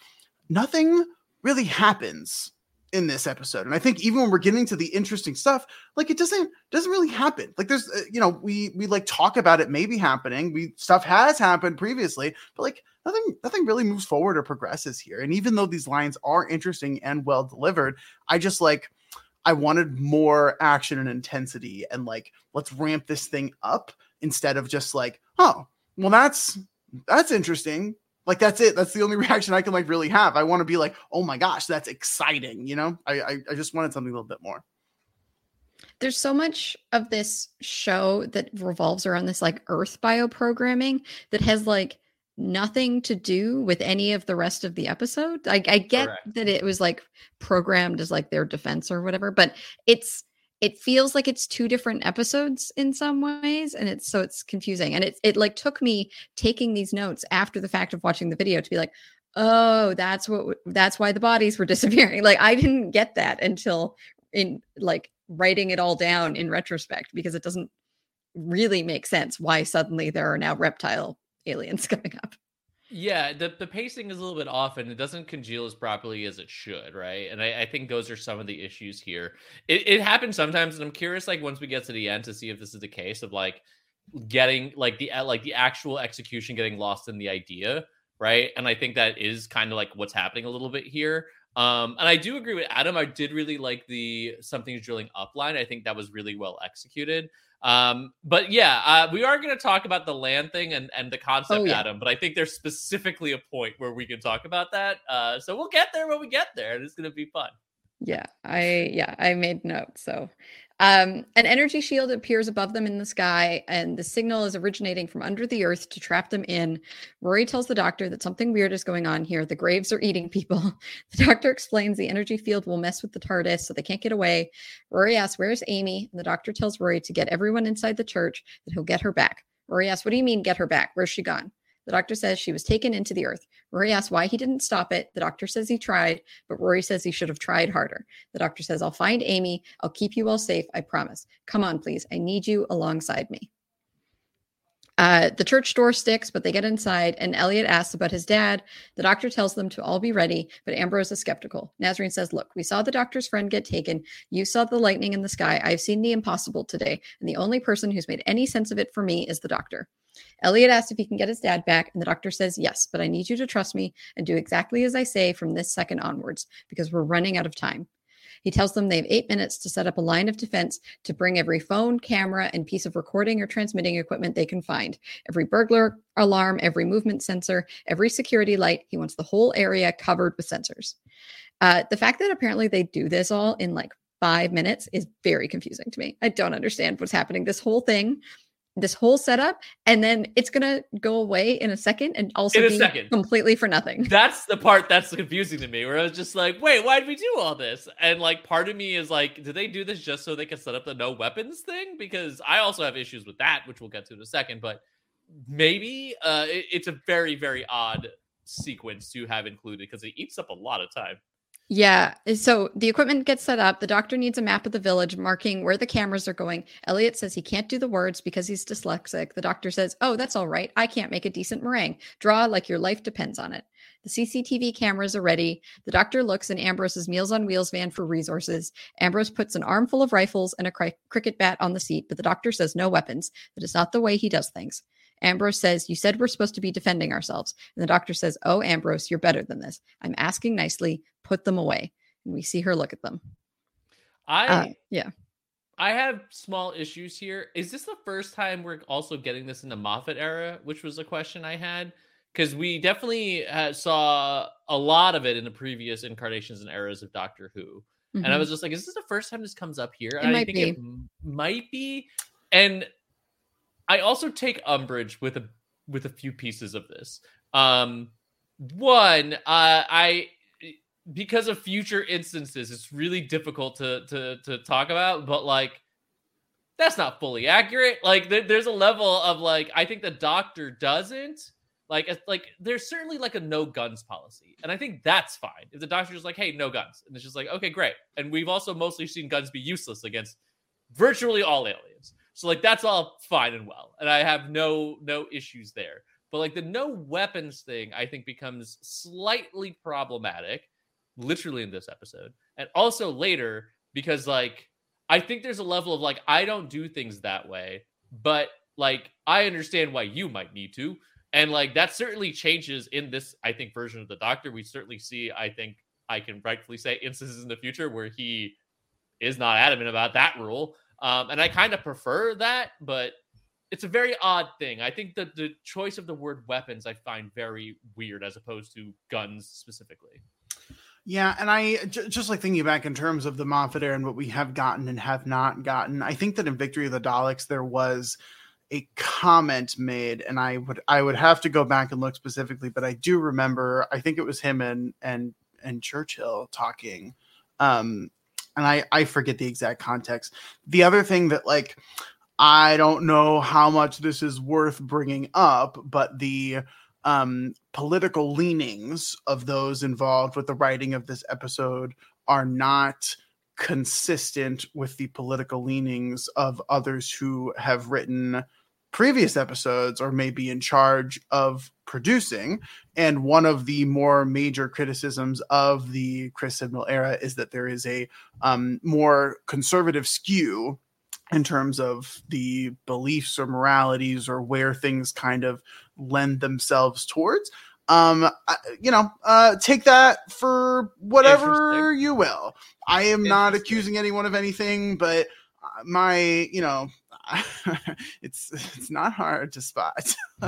nothing really happens in this episode. And i think even when we're getting to the interesting stuff like it doesn't doesn't really happen. Like there's uh, you know we we like talk about it maybe happening. We stuff has happened previously but like nothing nothing really moves forward or progresses here. And even though these lines are interesting and well delivered i just like I wanted more action and intensity and like let's ramp this thing up instead of just like, oh, well that's that's interesting. Like that's it. That's the only reaction I can like really have. I want to be like, oh my gosh, that's exciting. You know, I, I I just wanted something a little bit more. There's so much of this show that revolves around this like Earth bioprogramming that has like nothing to do with any of the rest of the episode. I, I get Correct. that it was like programmed as like their defense or whatever, but it's it feels like it's two different episodes in some ways, and it's so it's confusing. And it it like took me taking these notes after the fact of watching the video to be like, oh, that's what that's why the bodies were disappearing. Like I didn't get that until in like writing it all down in retrospect because it doesn't really make sense why suddenly there are now reptile aliens coming up. Yeah, the, the pacing is a little bit off and it doesn't congeal as properly as it should, right? And I, I think those are some of the issues here. It, it happens sometimes, and I'm curious, like once we get to the end, to see if this is the case of like getting like the like the actual execution getting lost in the idea, right? And I think that is kind of like what's happening a little bit here. Um, and I do agree with Adam. I did really like the something's drilling up line. I think that was really well executed. Um, but yeah, uh, we are going to talk about the land thing and, and the concept, Oh, yeah. Adam. But I think there's specifically a point where we can talk about that. Uh, so we'll get there when we get there, and it's going to be fun. Yeah, I yeah, I made notes. So um an energy shield appears above them in the sky and the signal is originating from under the earth to trap them in. Rory tells the doctor that something weird is going on here. The graves are eating people. The doctor explains the energy field will mess with the TARDIS so they can't get away. Rory asks, "Where's Amy?" And the doctor tells Rory to get everyone inside the church that he'll get her back. Rory asks, "What do you mean get her back? Where's she gone?" The doctor says she was taken into the earth. Rory asks why he didn't stop it. The doctor says he tried, but Rory says he should have tried harder. The doctor says, I'll find Amy. I'll keep you all safe. I promise. Come on, please. I need you alongside me. Uh, the church door sticks, but they get inside, and Elliot asks about his dad. The doctor tells them to all be ready, but Ambrose is skeptical. Nasreen says, Look, we saw the doctor's friend get taken. You saw the lightning in the sky. I've seen the impossible today, and the only person who's made any sense of it for me is the doctor. Elliot asks if he can get his dad back, and the doctor says, Yes, but I need you to trust me and do exactly as I say from this second onwards, because we're running out of time. He tells them they have eight minutes to set up a line of defense to bring every phone, camera, and piece of recording or transmitting equipment they can find. Every burglar alarm, every movement sensor, every security light. He wants the whole area covered with sensors. Uh, the fact that apparently they do this all in like five minutes is very confusing to me. I don't understand what's happening. This whole thing, this whole setup, and then it's gonna go away in a second and also In a be second. completely for nothing. That's the part that's confusing to me, where I was just like, wait, why did we do all this? And like, part of me is like, did they do this just so they can set up the no weapons thing? Because I also have issues with that, which we'll get to in a second. But maybe uh, it- it's a very, very odd sequence to have included because it eats up a lot of time. Yeah. uh, So the equipment gets set up. The doctor needs a map of the village marking where the cameras are going. Elliot says he can't do the words because he's dyslexic. The doctor says, Oh, that's all right. I can't make a decent meringue. Draw like your life depends on it. The CCTV cameras are ready. The doctor looks in Ambrose's Meals on Wheels van for resources. Ambrose puts an armful of rifles and a cri- cricket bat on the seat, but the doctor says no weapons. That is not the way he does things. Ambrose says, You said we're supposed to be defending ourselves. And the doctor says, Oh, Ambrose, you're better than this. I'm asking nicely, put them away. And we see her look at them. I Uh, yeah. I have small issues here. Is this the first time we're also getting this in the Moffat era, which was a question I had? Because we definitely uh, saw a lot of it in the previous incarnations and eras of Doctor Who. And I Mhm. was just like, is this the first time this comes up here? It And I think be. it m- might be. And I also take umbrage with a with a few pieces of this. Um, one, uh, I because of future instances, it's really difficult to to to talk about. But like, that's not fully accurate. Like, there, there's a level of like, I think the doctor doesn't. Like, like there's certainly like a no guns policy, and I think that's fine. If the doctor's like, "Hey, no guns," and it's just like, "Okay, great," and we've also mostly seen guns be useless against virtually all aliens, so like that's all fine and well, and I have no no issues there. But like the no weapons thing, I think becomes slightly problematic, literally in this episode, and also later because like I think there's a level of like I don't do things that way, but like I understand why you might need to. And like that certainly changes in this, I think, version of the Doctor. We certainly see, I think I can rightfully say, instances in the future where he is not adamant about that rule. Um, and I kind of prefer that, but it's a very odd thing. I think that the choice of the word weapons I find very weird as opposed to guns specifically. Yeah, and I j- just like thinking back in terms of the Moffat era and what we have gotten and have not gotten. I think that in Victory of the Daleks there was a comment made, and I would I would have to go back and look specifically, but I do remember. I think it was him and and and Churchill talking, um, and I I forget the exact context. The other thing that like I don't know how much this is worth bringing up, but the um, political leanings of those involved with the writing of this episode are not consistent with the political leanings of others who have written previous episodes or may be in charge of producing. And one of the more major criticisms of the Chris Chibnall era is that there is a um, more conservative skew in terms of the beliefs or moralities or where things kind of lend themselves towards. Um I- you know uh take that for whatever you will. I am not accusing anyone of anything but uh, my you know it's it's not hard to spot.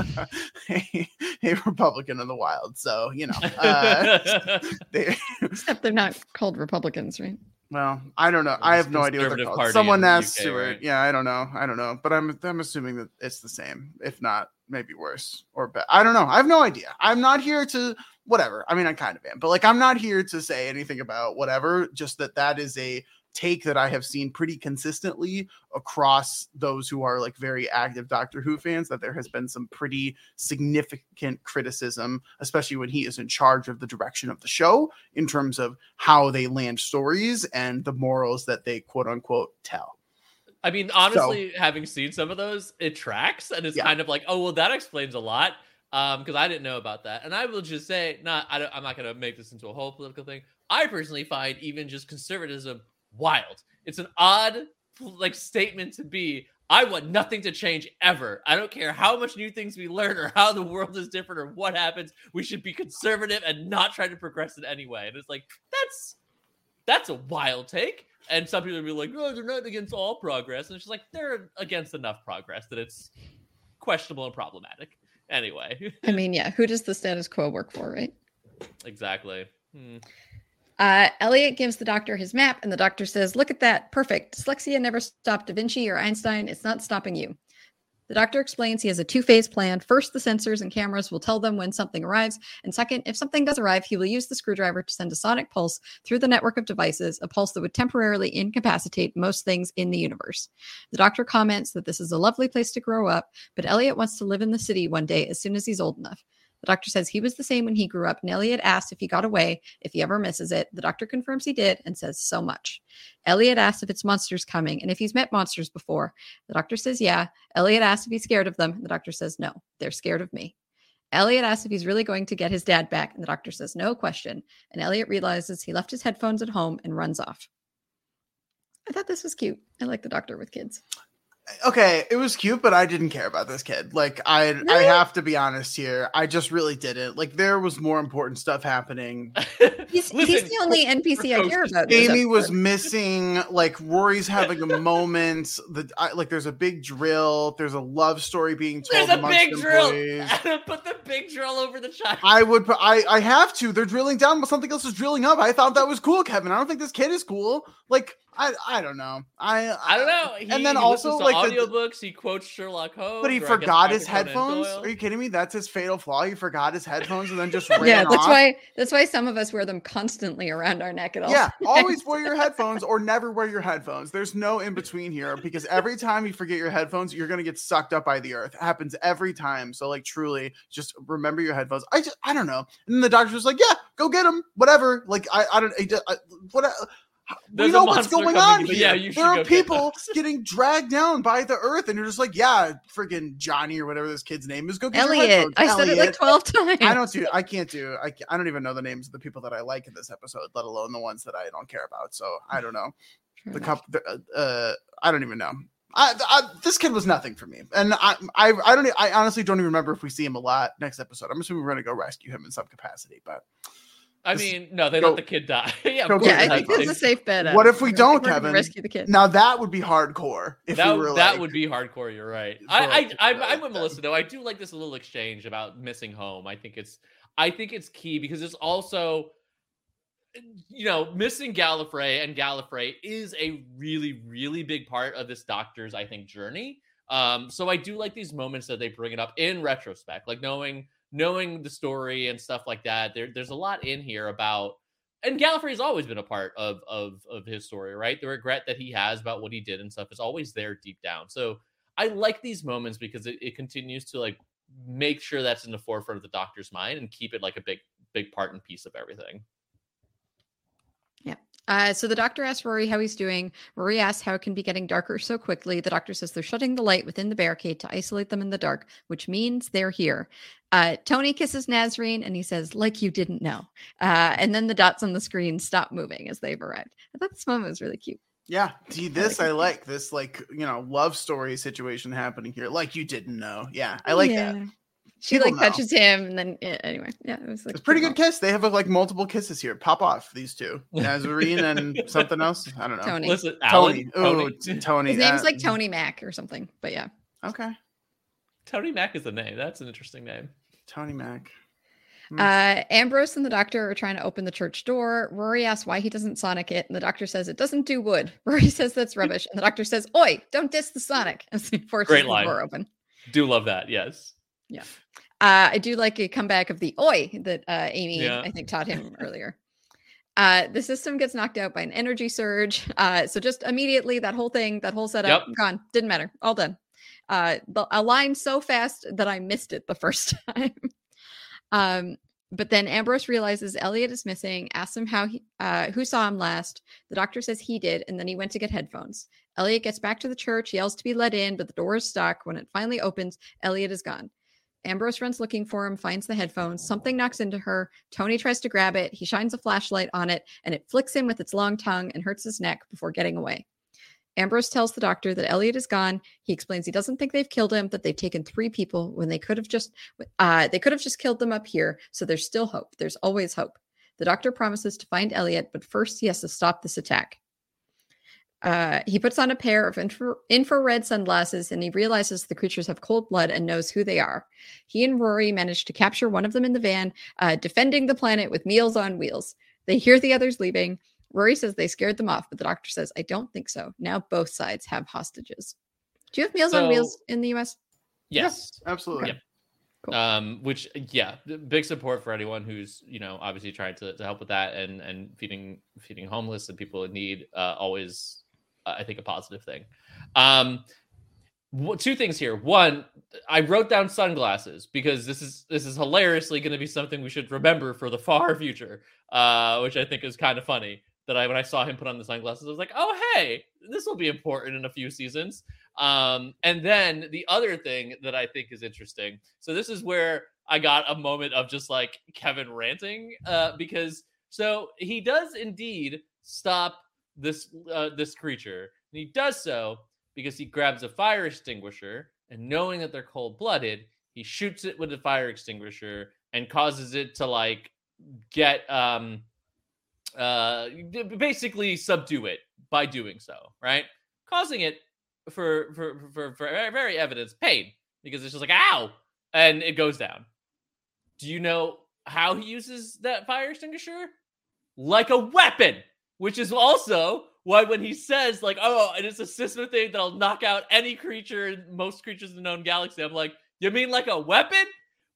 A, a republican in the wild. So you know uh, they, Except they're not called Republicans, right? Well, I don't know. I have no idea what they're called. Someone asked UK, Stuart. right? Yeah, I don't know. I don't know. But I'm I'm assuming that it's the same, if not maybe worse or better. I don't know. I have no idea. I'm not here to whatever. I mean, I kind of am, but like I'm not here to say anything about whatever. Just that that is a take that I have seen pretty consistently across those who are like very active Doctor Who fans. That there has been some pretty significant criticism, especially when he is in charge of the direction of the show in terms of how they land stories and the morals that they quote unquote tell. I mean, honestly, having seen some of those, it tracks, and it's Yeah. kind of like, oh well, that explains a lot. Um, because I didn't know about that, and I will just say, not, I don't, I'm not going to make this into a whole political thing. I personally find even just conservatism wild. It's an odd like statement to be. I want nothing to change ever. I don't care how much new things we learn or how the world is different or what happens. We should be conservative and not try to progress in any way. And it's like that's that's a wild take. And some people be like, "Oh, they're not against all progress," and it's just like they're against enough progress that it's questionable and problematic. Anyway, I mean, yeah, who does the status quo work for, right? exactly. Hmm. Uh, Elliot gives the doctor his map, and the doctor says, Look at that. Perfect. Dyslexia never stopped Da Vinci or Einstein. It's not stopping you. The doctor explains he has a two phase plan. First, the sensors and cameras will tell them when something arrives. And second, if something does arrive, he will use the screwdriver to send a sonic pulse through the network of devices, a pulse that would temporarily incapacitate most things in the universe. The doctor comments that this is a lovely place to grow up, but Elliot wants to live in the city one day as soon as he's old enough. The doctor says he was the same when he grew up, and Elliot asks if he got away, if he ever misses it. The doctor confirms he did and says so much. Elliot asks if it's monsters coming and if he's met monsters before. The doctor says yeah. Elliot asks if he's scared of them. The doctor says no, they're scared of me. Elliot asks if he's really going to get his dad back, and the doctor says no question. And Elliot realizes he left his headphones at home and runs off. I thought this was cute. I like the doctor with kids. Okay, it was cute, but I didn't care about this kid. Like I I have to be honest here. I just really didn't. Like there was more important stuff happening. He's, he's the only NPC I care about. Amy was missing. Like Rory's having a moment. The I, like there's a big drill. There's a love story being told There's a amongst big drill. employees. Put the big drill over the child. I would. put- I I have to. They're drilling down, but something else is drilling up. I thought that was cool, Kevin. I don't think this kid is cool. Like I I don't know. I uh, I don't know. He, and then he also listens to like the, audiobooks. he quotes Sherlock Holmes. but he or I guess forgot his headphones. Are you kidding me? That's his fatal flaw. He forgot his headphones and then just ran Yeah, that's off. why that's why some of us wear them constantly around our neck at all. Yeah, times. always wear your headphones or never wear your headphones. There's no in between here because every time you forget your headphones, you're gonna get sucked up by the earth. It happens every time. So like truly, just remember your headphones. I just I don't know. And then the doctor was like, "Yeah, go get them. Whatever." Like I I don't I, just- I, what. We There's a know what's going coming, on here. yeah, you there are go get people getting dragged down by the earth, and you're just like, yeah, freaking Johnny or whatever this kid's name is. Go get your Elliot. headphones. I said it like 12 times. I don't do. I can't do. I, I don't even know the names of the people that I like in this episode, let alone the ones that I don't care about. So I don't know the couple. The, uh, uh, I don't even know. I, I, this kid was nothing for me, and I, I, I don't. e- I honestly don't even remember if we see him a lot next episode. I'm assuming we're gonna go rescue him in some capacity, but I mean, no, they go- let the kid die. yeah, of go Yeah, I That's think that's a safe bet. What if we I think don't, we're Kevin? Rescue the kid. Now that would be hardcore. If that, we were that like, would be hardcore. You're right. For- I, I, I'm, I'm with. Melissa though. I do like this little exchange about missing home. I think it's, I think it's key because it's also, you know, missing Gallifrey and Gallifrey is a really, really big part of this Doctor's, I think, journey. Um, so I do like these moments that they bring it up in retrospect, like knowing, knowing the story and stuff like that. There, there's a lot in here about and Gallifrey has always been a part of of of his story, right? The regret that he has about what he did and stuff is always there deep down. So I like these moments because it, it continues to like make sure that's in the forefront of the doctor's mind and keep it like a big big part and piece of everything. Uh, so the doctor asks Rory how he's doing. Rory asks how it can be getting darker so quickly. The doctor says they're shutting the light within the barricade to isolate them in the dark, which means they're here. Uh, Tony kisses Nasreen and he says, like you didn't know. Uh, and then the dots on the screen stop moving as they've arrived. I thought this moment was really cute. Yeah, see this I like this like you know love story situation happening here. Like you didn't know. Yeah, I like that. Yeah. She People like know. touches him and then yeah, anyway, yeah, it was like It's a pretty good kiss. They have like multiple kisses here. Pop off these two, Nasreen and something else. I don't know. Tony. Listen, Tony. Alan, Oh, Tony, Tony. His name's uh, like Tony Mac or something, but yeah. Okay, Tony Mac is the name. That's an interesting name. Tony Mac. Hmm. Uh, Ambrose and the doctor are trying to open the church door. Rory asks why he doesn't sonic it, and the doctor says it doesn't do wood. Rory says that's rubbish, and the doctor says, "Oi, don't diss the sonic." As he forces Great the line. door open. Do love that. Yes. Uh, I do like a comeback of the "oi" that uh, Amy Yeah. I think taught him earlier. Uh, the system gets knocked out by an energy surge. Uh, so just immediately that whole thing, that whole setup, Yep. gone. Didn't matter. All done. Uh, the, a line so fast that I missed it the first time. um, but then Ambrose realizes Elliot is missing, asks him how he, uh, who saw him last. The doctor says he did, and then he went to get headphones. Elliot gets back to the church, yells to be let in, but the door is stuck. When it finally opens, Elliot is gone. Ambrose runs looking for him, finds the headphones. Something knocks into her. Tony tries to grab it. He shines a flashlight on it, and it flicks him with its long tongue and hurts his neck before getting away. Ambrose tells the doctor that Elliot is gone. He explains he doesn't think they've killed him, that they've taken three people when they could have just uh, they could have just killed them up here. So there's still hope. There's always hope. The doctor promises to find Elliot, but first he has to stop this attack. Uh, he puts on a pair of infra- infrared sunglasses and he realizes the creatures have cold blood and knows who they are. He and Rory manage to capture one of them in the van, uh, defending the planet with meals on wheels. They hear the others leaving. Rory says they scared them off, but the doctor says, I don't think so. Now both sides have hostages. Do you have meals on wheels in the US? Yes. Absolutely. Yep. Cool. Um, which yeah, big support for anyone who's you know obviously trying to, to help with that and and feeding feeding homeless and people in need. Uh, always, I think a positive thing. Um, two things here. One, I wrote down sunglasses because this is this is hilariously going to be something we should remember for the far future. Uh, which I think is kind of funny that I when I saw him put on the sunglasses, I was like, oh hey, this will be important in a few seasons. Um, and then the other thing that I think is interesting. So this is where I got a moment of just like Kevin ranting, uh, because so he does indeed stop this uh, this creature, and he does so because he grabs a fire extinguisher, and knowing that they're cold blooded, he shoots it with the fire extinguisher and causes it to like get um uh basically subdue it by doing so, right? Causing it for for for, for very evidence pain because it's just like ow and it goes down. Do you know how he uses that fire extinguisher? Like a weapon, which is also why when he says like oh and it's a system thing that'll knock out any creature, most creatures in the known galaxy. I'm like, you mean like a weapon?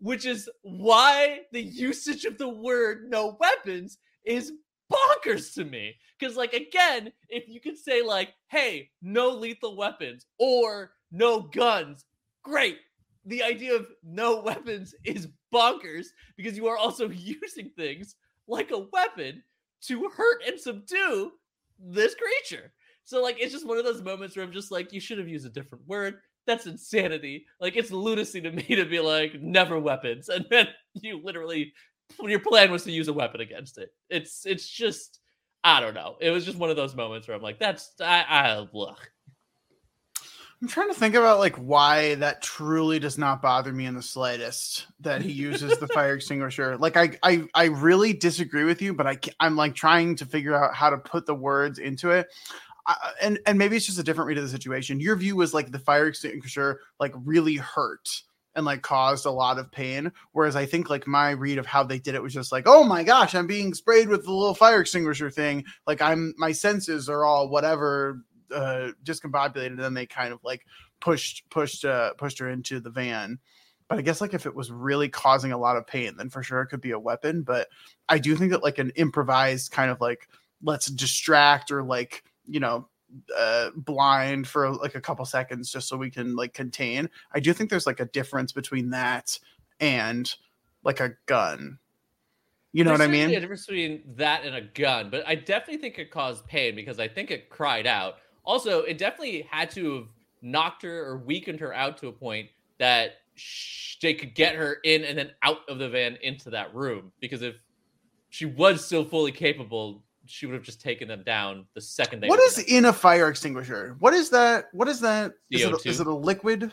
Which is why the usage of the word no weapons is bonkers to me. Because, like, again, if you could say, like, hey, no lethal weapons or no guns, great. The idea of no weapons is bonkers because you are also using things like a weapon to hurt and subdue this creature. So, like, it's just one of those moments where I'm just like, you should have used a different word. That's insanity. Like, it's lunacy to me to be like, never weapons. And then you literally your plan was to use a weapon against it. It's it's just I don't know. It was just one of those moments where I'm like, that's I I look. I'm trying to think about like why that truly does not bother me in the slightest that he uses the fire extinguisher. Like I, I, I really disagree with you, but I, I'm like trying to figure out how to put the words into it. I, and and maybe it's just a different read of the situation. Your view was like the fire extinguisher like really hurt and like caused a lot of pain, whereas I think like my read of how they did it was just like, oh my gosh, I'm being sprayed with the little fire extinguisher thing. Like I'm my senses are all whatever uh discombobulated and then they kind of like pushed pushed uh pushed her into the van. But i guess like if it was really causing a lot of pain then for sure it could be a weapon. But i do think that like an improvised kind of like let's distract or like you know uh blind for like a couple seconds just so we can like contain i do think there's like a difference between that and like a gun. You know There's what i mean? A difference between that and a gun, but I definitely think it caused pain because I think it cried out. Also, it definitely had to have knocked her or weakened her out to a point that they could get her in and then out of the van into that room. Because if she was still fully capable, she would have just taken them down the second they. what is in a fire extinguisher? What is that? What is that? Is it, a, is it a liquid?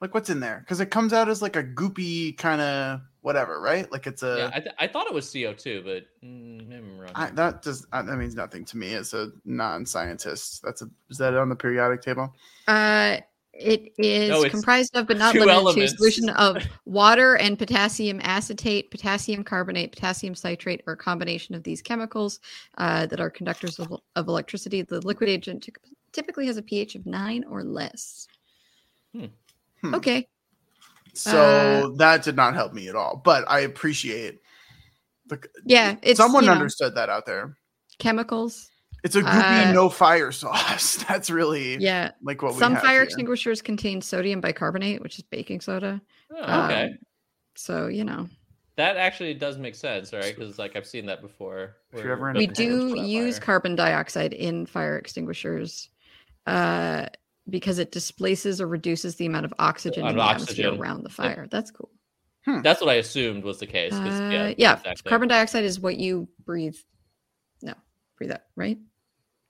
Like what's in there? Because it comes out as like a goopy kind of whatever, right? Like it's a Yeah, I, th- I thought it was CO two, but mm, I'm wrong. I, that does uh, that means nothing to me as a non-scientist. That's a is that on the periodic table? Uh, it is No, comprised of, but not limited elements. to, solution of water and potassium acetate, potassium carbonate, potassium citrate, or a combination of these chemicals uh, that are conductors of, of electricity. The liquid agent typ- typically has a pH of nine or less. Hmm. Hmm. Okay. So Uh, that did not help me at all. But I appreciate the Yeah, it's someone you know, understood that out there. chemicals. It's a goopy Uh, no fire sauce. That's really Yeah. like what we Some have fire here. extinguishers contain sodium bicarbonate, which is baking soda. Oh, okay, Um, so you know, that actually does make sense, right? Because like I've seen that before. If you're ever in we doesn't pinch work. do use fire. carbon dioxide in fire extinguishers uh, because it displaces or reduces the amount of oxygen in Of the atmosphere around the fire. That's cool. That's what I assumed was the case. Uh, yeah, yeah, exactly. carbon dioxide is what you breathe. No, breathe out, right?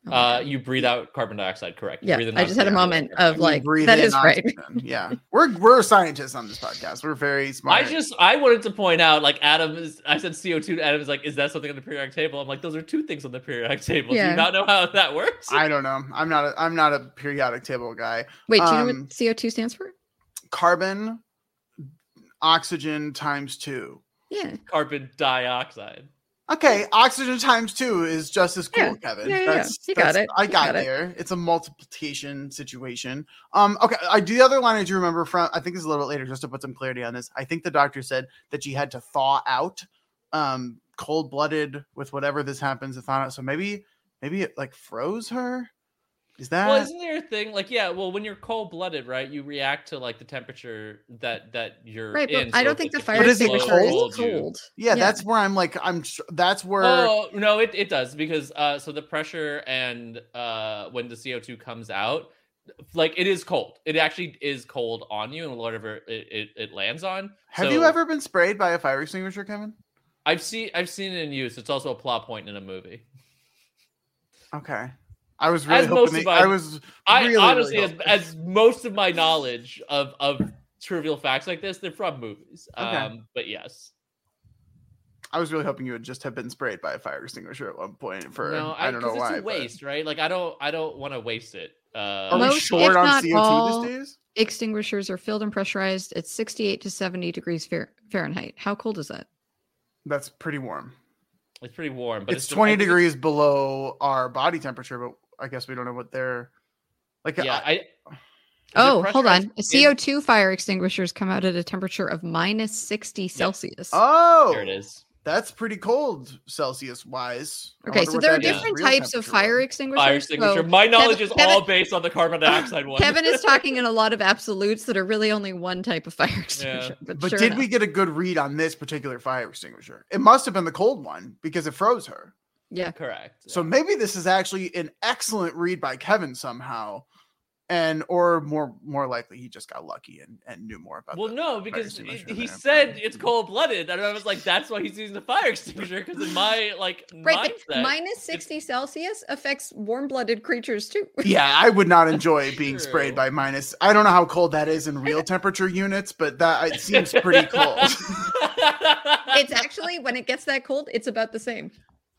Oh Uh, you breathe out carbon dioxide, correct? You yeah, breathe in I just had a oxygen. moment of You like breathe that right. Yeah, we're we're scientists on this podcast. We're very smart. I just I wanted to point out, like Adam is. I said CO two. Adam is like, is that something on the periodic table? I'm like, those are two things on the periodic table. Do you not know how that works? I don't know. I'm not. A, I'm not a periodic table guy. Wait, do you know Um, what CO two stands for? Carbon, oxygen times two. Yeah, Carbon dioxide. Okay, oxygen times two is just as cool, Yeah. Kevin. Yeah, yeah. You got it. I got, got it. there. It's a multiplication situation. Um, okay. I do the other line I do remember from. I think it's a little bit later, just to put some clarity on this. I think the doctor said that she had to thaw out, um, cold blooded with whatever this happens to thaw out. So maybe, maybe it like froze her. Is that? Well, isn't there a thing like yeah? Well, when you're cold blooded, right, you react to like the temperature that that you're right. But in. I don't think the fire is it extinguisher is cold? cold. yeah, that's where I'm like I'm. That's where. Oh no, it, it does because uh, so the pressure and uh, when the CO two comes out, like it is cold. It actually is cold on you and whatever it, it, it lands on. Have you ever been sprayed by a fire extinguisher, Kevin? I've seen I've seen it in use. It's also a plot point in a movie. Okay. I was really As most hoping. of my- I was. I honestly, really as, as most of my knowledge of of trivial facts like this, they're from movies. Okay. Um, but yes, I was really hoping you would just have been sprayed by a fire extinguisher at one point. For no, I, don't know 'cause why. It's a but- waste, right? Like I don't I don't want to waste it. Uh, Are we Most, short on CO2 all, these days? Extinguishers are filled and pressurized at 68 to 70 degrees Fahrenheit. How cold is that? That's pretty warm. it's pretty warm, but it's, the- I 20 degrees below our body temperature, but I guess we don't know what they're like. Yeah, I, I. Oh, hold on. pressurized CO2 fire extinguishers come out at a temperature of minus 60 Celsius. oh, There it is. That's pretty cold Celsius wise. Okay, so there are different real types of fire extinguishers. Fire extinguisher. so My knowledge is Kevin- all based on the carbon dioxide one. Kevin is talking in a lot of absolutes that are really only one type of fire extinguisher. But, But sure did enough. we get a good read on this particular fire extinguisher? It must have been the cold one because it froze her. Yeah. Correct. So maybe this is actually an excellent read by Kevin somehow. and or more more likely he just got lucky and, and knew more about. It. Well, the no, because he, he said it's cold blooded, and I was like, that's why he's using the fire extinguisher. Because in my like Right, but mindset, minus 60 Celsius affects warm-blooded creatures too. Yeah, I would not enjoy being sprayed by minus. I don't know how cold that is in real temperature units, but that it seems pretty cold. it's actually when it gets that cold, it's about the same.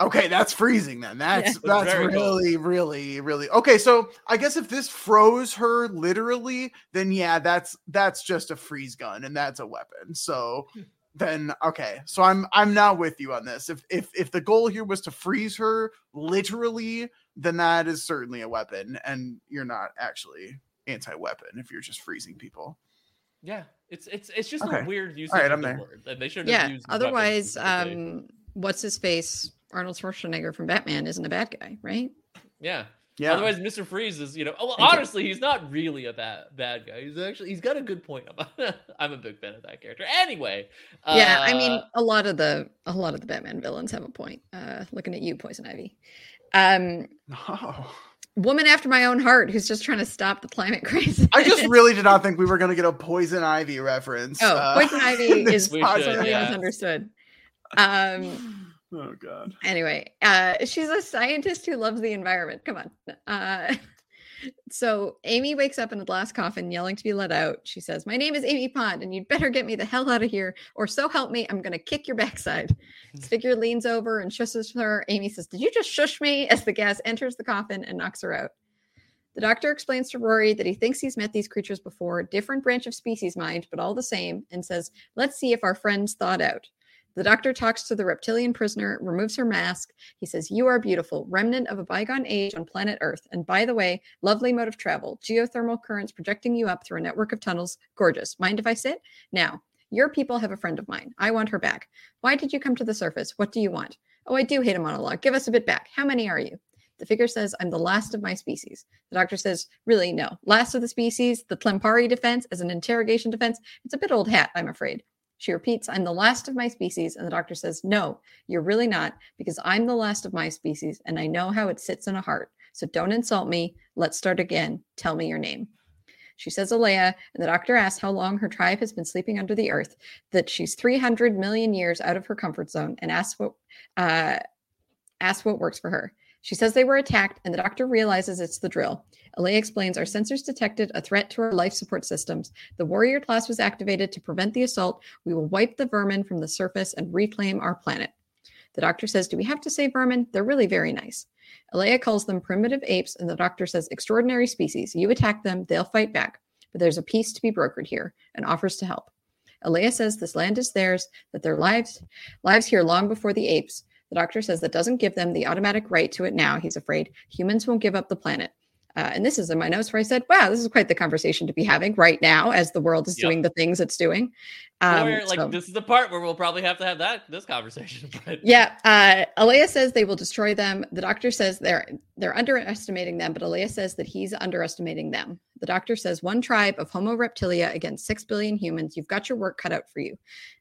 Okay, that's freezing then. That's It's that's very cold. really, really, really okay. So I guess if this froze her literally, then yeah, that's that's just a freeze gun and that's a weapon. So then okay. So I'm I'm not with you on this. If if if the goal here was to freeze her literally, then that is certainly a weapon, and you're not actually anti-weapon if you're just freezing people. yeah, it's it's it's just Okay. a weird use All right, of I'm the there. word, and they should Yeah. Used Otherwise, um, what's his face? Arnold Schwarzenegger from Batman isn't a bad guy, right? yeah. Yeah. Otherwise, Mr. Freeze is, you know, well, honestly, he's not really a bad bad guy. He's actually he's got a good point. About I'm a big fan of that character. Anyway, yeah, I mean, uh, a lot of the a lot of the Batman villains have a point. Uh, looking at you, Poison Ivy. Um, No. woman after my own heart, who's just trying to stop the climate crisis. I just really did not think we were going to get a poison ivy reference. oh, uh, Poison Ivy is We should, yeah. misunderstood. Um, Oh god. anyway uh she's a scientist who loves the environment. Come on. Uh so amy wakes up in a glass coffin yelling to be let out. She says my name is amy pond and you'd better get me the hell out of here or so help me i'm gonna kick your backside. This figure leans over and shushes her. Amy says did you just shush me? as the gas enters the coffin and knocks her out. The doctor explains to rory that he thinks he's met these creatures before different branch of species mind but all the same and says let's see if our friends thought out the doctor talks to the reptilian prisoner, removes her mask. He says, You are beautiful, remnant of a bygone age on planet Earth. And by the way, lovely mode of travel, geothermal currents projecting you up through a network of tunnels. Gorgeous. Mind if I sit? Now, your people have a friend of mine. I want her back. Why did you come to the surface? What do you want? Oh, I do hate a monologue. Give us a bit back. How many are you? The figure says, I'm the last of my species. The doctor says, Really, no. Last of the species, the Tlempari defense as an interrogation defense. It's a bit old hat, I'm afraid. She repeats, I'm the last of my species. And the doctor says, No, you're really not, because I'm the last of my species and I know how it sits in a heart. So don't insult me. Let's start again. Tell me your name. She says Alaya, and the doctor asks how long her tribe has been sleeping under the earth, that she's 300 million years out of her comfort zone, and asks what, uh, asks what works for her. She says they were attacked, and the doctor realizes it's the drill. Alaya explains our sensors detected a threat to our life support systems. The warrior class was activated to prevent the assault. We will wipe the vermin from the surface and reclaim our planet. The doctor says, Do we have to say vermin? They're really very nice. Alaya calls them primitive apes, and the doctor says, Extraordinary species. You attack them, they'll fight back. But there's a peace to be brokered here and offers to help. Alaya says this land is theirs, that their lives lives here long before the apes. The doctor says that doesn't give them the automatic right to it now. He's afraid humans won't give up the planet. Uh, and this is in my notes where I said, wow, this is quite the conversation to be having right now as the world is Yep. doing the things it's doing. Um, or, like so- this is the part where we'll probably have to have that this conversation. But yeah, uh, Alaya says they will destroy them. The doctor says they're they're underestimating them, but Alaya says that he's underestimating them. The doctor says one tribe of Homo reptilia against six billion humans. You've got your work cut out for you.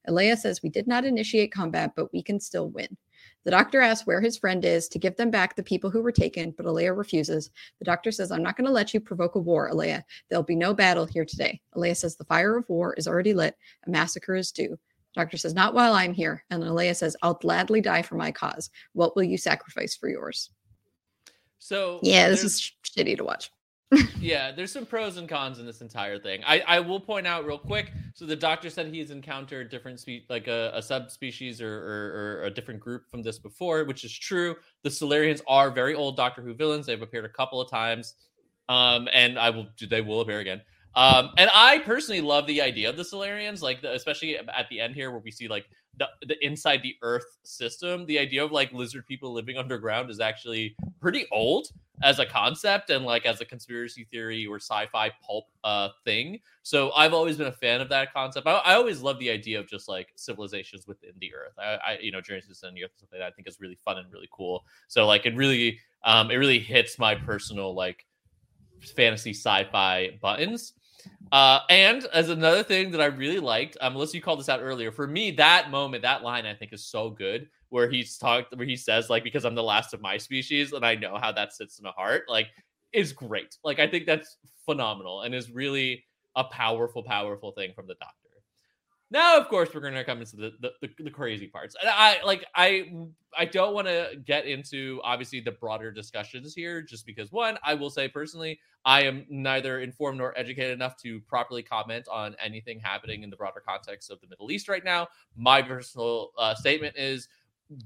Alaya says we did not initiate combat, but we can still win. The doctor asks where his friend is to give them back the people who were taken, but Alaya refuses. The doctor says, I'm not going to let you provoke a war, Alaya. There'll be no battle here today. Alaya says, The fire of war is already lit. A massacre is due. Doctor says, Not while I'm here. And Alaya says, I'll gladly die for my cause. What will you sacrifice for yours? so Yeah, this is shitty to watch. Yeah, there's some pros and cons in this entire thing. I, I will point out real quick. So the doctor said he's encountered different spe- like a, a subspecies or, or, or a different group from this before, which is true. The Silurians are very old Doctor Who villains. They've appeared a couple of times, um, and I will they will appear again. Um, and I personally love the idea of the Silurians, like the, especially at the end here where we see like the, the inside the Earth system. The idea of like lizard people living underground is actually pretty old as a concept and like as a conspiracy theory or sci-fi pulp uh thing. So I've always been a fan of that concept. I, I always love the idea of just like civilizations within the Earth. I, I you know journeys in the Earth stuff that. I think is really fun and really cool. So like it really um it really hits my personal like fantasy sci-fi buttons. Uh, and as another thing that I really liked, um, Melissa, you called this out earlier. For me, that moment, that line, I think is so good. Where he's talked, where he says, like, because I'm the last of my species, and I know how that sits in a heart. Like, is great. Like I think that's phenomenal and is really a powerful, powerful thing from the Doctor. Now, of course, we're gonna come into the the, the, the crazy parts, and I like I I don't want to get into obviously the broader discussions here, just because one, I will say personally, I am neither informed nor educated enough to properly comment on anything happening in the broader context of the Middle East right now. My personal uh, statement is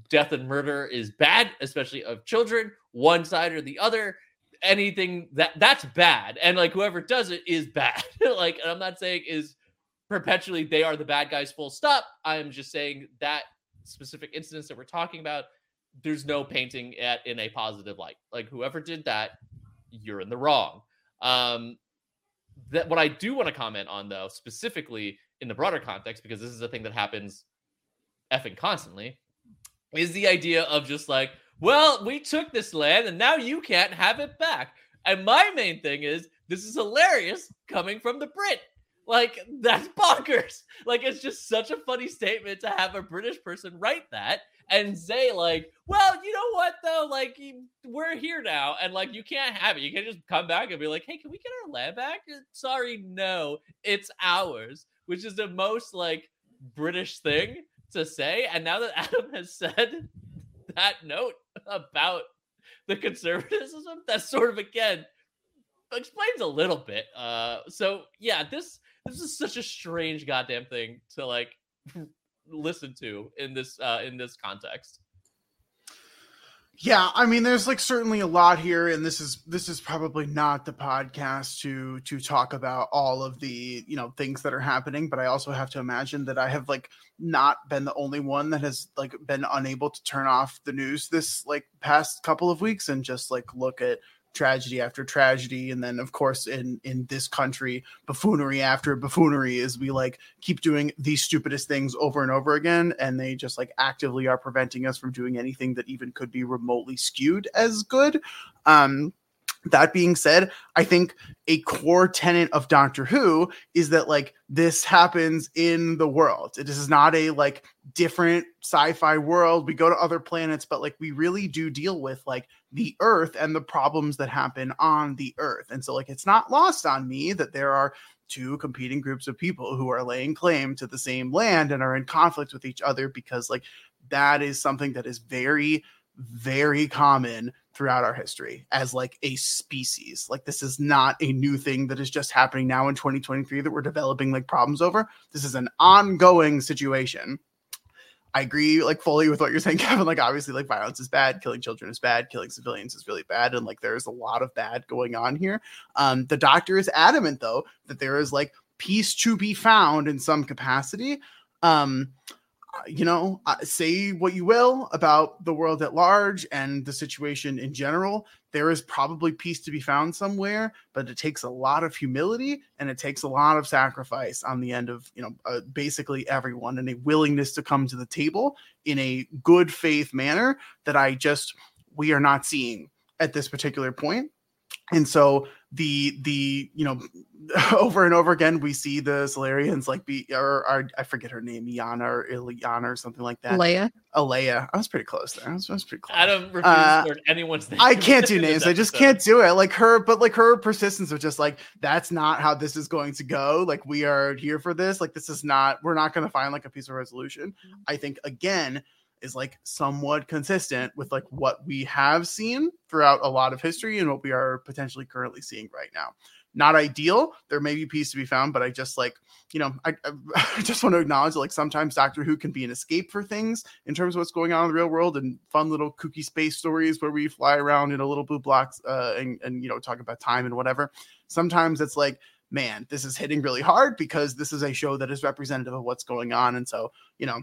death and murder is bad, especially of children, one side or the other. Anything that that's bad, and like whoever does it is bad. like, I'm not saying is perpetually they are the bad guys full stop i'm just saying that specific incidents that we're talking about there's no painting it in a positive light like whoever did that you're in the wrong um that what i do want to comment on though specifically in the broader context because this is a thing that happens effing constantly is the idea of just like well we took this land and now you can't have it back and my main thing is this is hilarious coming from the brit like that's bonkers. Like it's just such a funny statement to have a British person write that and say like, "Well, you know what though? Like we're here now, and like you can't have it. You can't just come back and be like, "Hey, can we get our land back?" Uh, sorry, no, it's ours. Which is the most like British thing to say. And now that Adam has said that note about the conservatism, that's sort of again explains a little bit. Uh, so yeah, this this is such a strange goddamn thing to like listen to in this uh in this context yeah i mean there's like certainly a lot here and this is this is probably not the podcast to to talk about all of the you know things that are happening but i also have to imagine that i have like not been the only one that has like been unable to turn off the news this like past couple of weeks and just like look at tragedy after tragedy. And then of course in in this country buffoonery after buffoonery is we like keep doing these stupidest things over and over again. And they just like actively are preventing us from doing anything that even could be remotely skewed as good. Um that being said, I think a core tenet of Doctor Who is that like this happens in the world. This is not a like different sci-fi world. We go to other planets, but like we really do deal with like the Earth and the problems that happen on the Earth. And so like it's not lost on me that there are two competing groups of people who are laying claim to the same land and are in conflict with each other because like that is something that is very very common throughout our history as like a species. Like this is not a new thing that is just happening now in 2023 that we're developing like problems over. This is an ongoing situation. I agree like fully with what you're saying, Kevin. Like obviously, like violence is bad, killing children is bad, killing civilians is really bad, and like there's a lot of bad going on here. Um, the doctor is adamant though that there is like peace to be found in some capacity. Um, you know, uh, say what you will about the world at large and the situation in general. There is probably peace to be found somewhere, but it takes a lot of humility and it takes a lot of sacrifice on the end of, you know, uh, basically everyone and a willingness to come to the table in a good faith manner that I just, we are not seeing at this particular point. And so the the you know over and over again we see the Silurians like be or, or I forget her name Iana or Iliana or something like that. Leia. Alaya. I was pretty close there. I was, I was pretty close. Adam refuses Uh, to learn anyone's name. I can't do names. I just can't do it. Like her, but like her persistence of just like that's not how this is going to go. Like we are here for this. Like this is not. We're not going to find like a piece of resolution. I think again is like somewhat consistent with like what we have seen throughout a lot of history and what we are potentially currently seeing right now. Not ideal. There may be peace to be found, but I just like you know I, I just want to acknowledge that like sometimes Doctor Who can be an escape for things in terms of what's going on in the real world and fun little kooky space stories where we fly around in a little blue blocks uh, and and you know talk about time and whatever. Sometimes it's like man, this is hitting really hard because this is a show that is representative of what's going on, and so you know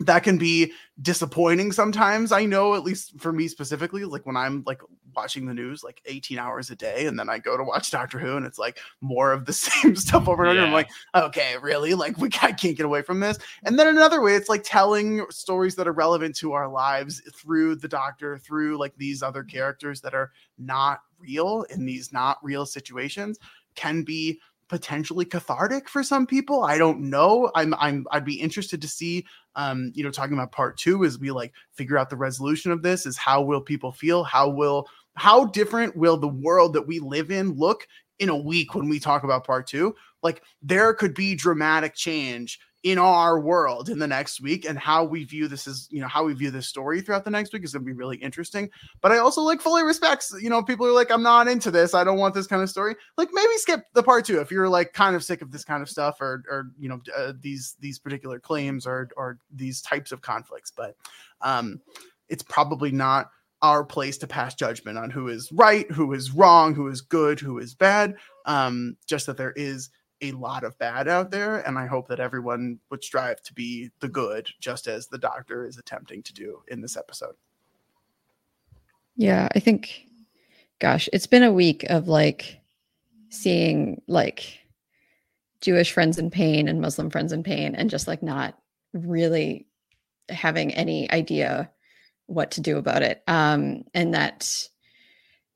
that can be disappointing sometimes. I know at least for me specifically like when i'm like watching the news like 18 hours a day and then i go to watch doctor who and it's like more of the same stuff over and over i'm like okay really? Like we I can't get away from this? And then another way it's like telling stories that are relevant to our lives through the doctor through like these other characters that are not real in these not real situations can be potentially cathartic for some people. I don't know. I'm I'm I'd be interested to see um you know talking about part 2 as we like figure out the resolution of this is how will people feel? How will how different will the world that we live in look in a week when we talk about part 2? Like there could be dramatic change in our world in the next week and how we view this is you know how we view this story throughout the next week is going to be really interesting. But i also like fully respects you know people are like i'm not into this. I don't want this kind of story. Like maybe skip the part two if you're like kind of sick of this kind of stuff or or you know uh, these these particular claims or or these types of conflicts. But um it's probably not our place to pass judgment on who is right who is wrong who is good who is bad. Um just that there is a lot of bad out there and i hope that everyone would strive to be the good just as the doctor is attempting to do in this episode Yeah, I think, gosh, it's been a week of like seeing like Jewish friends in pain and Muslim friends in pain and just like not really having any idea what to do about it. Um, and that,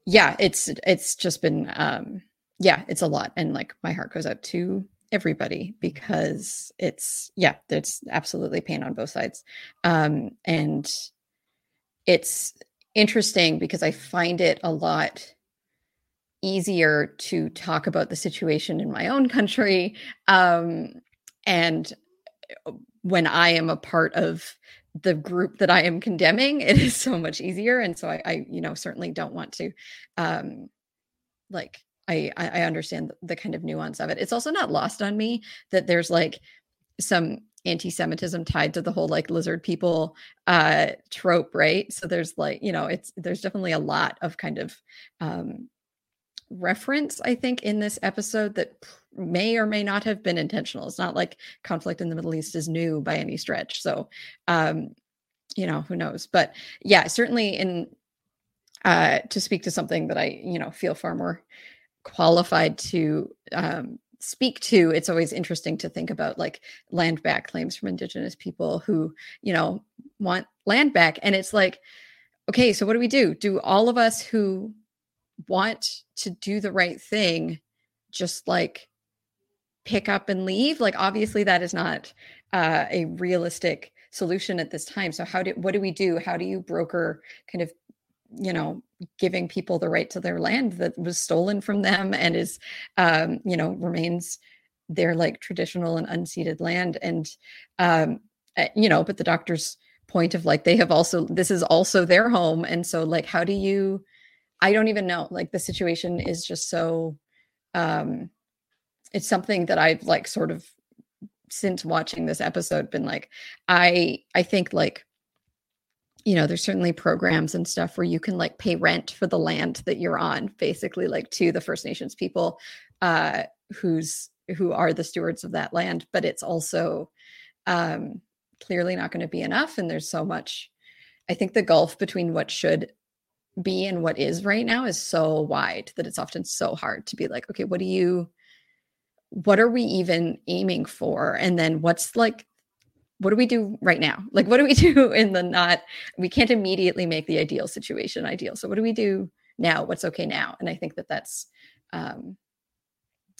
yeah, it's, it's just been, um, yeah, it's a lot. And like my heart goes out to everybody because it's, yeah, there's absolutely pain on both sides. Um, and it's interesting because I find it a lot easier to talk about the situation in my own country. Um, and uh, when I am a part of the group that I am condemning, it is so much easier. And so I, I you know, certainly don't want to, um, like, I, I understand the, the kind of nuance of it. It's also not lost on me that there's like some anti-Semitism tied to the whole like lizard people uh trope, right? So there's like, you know, it's there's definitely a lot of kind of um reference, I think, in this episode that may or may not have been intentional. It's not like conflict in the Middle East is new by any stretch. So um, you know, who knows? But yeah, certainly in uh to speak to something that I, you know, feel far more qualified to um speak to it's always interesting to think about like land back claims from indigenous people who you know want land back. And it's like okay so what do we do? Do all of us who want to do the right thing just like pick up and leave? Like obviously that is not uh, a realistic solution at this time. So how do what do we do? How do you broker kind of you know giving people the right to their land that was stolen from them and is um you know remains their like traditional and unceded land. And um uh, you know but the doctor's point of like they have also this is also their home. And so like how do you i don't even know like the situation is just so um it's something that i've like sort of since watching this episode been like i i think like you know there's certainly programs and stuff where you can like pay rent for the land that you're on basically like to the first nations people uh who's who are the stewards of that land but it's also um clearly not going to be enough and there's so much i think the gulf between what should be and what is right now is so wide that it's often so hard to be like okay what do you what are we even aiming for? And then what's like what do we do right now like what do we do in the not we can't immediately make the ideal situation ideal so what do we do now what's okay now and i think that that's um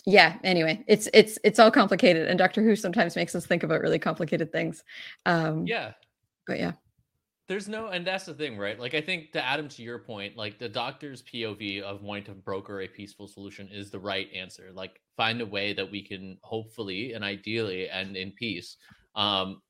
yeah anyway it's it's it's all complicated and doctor who sometimes makes us think about really complicated things um Yeah. but yeah There's no, and that's the thing, right? Like, I think to Adam, to your point, like the doctor's POV of wanting to broker a peaceful solution is the right answer. Like, find a way that we can hopefully and ideally and in peace. Um,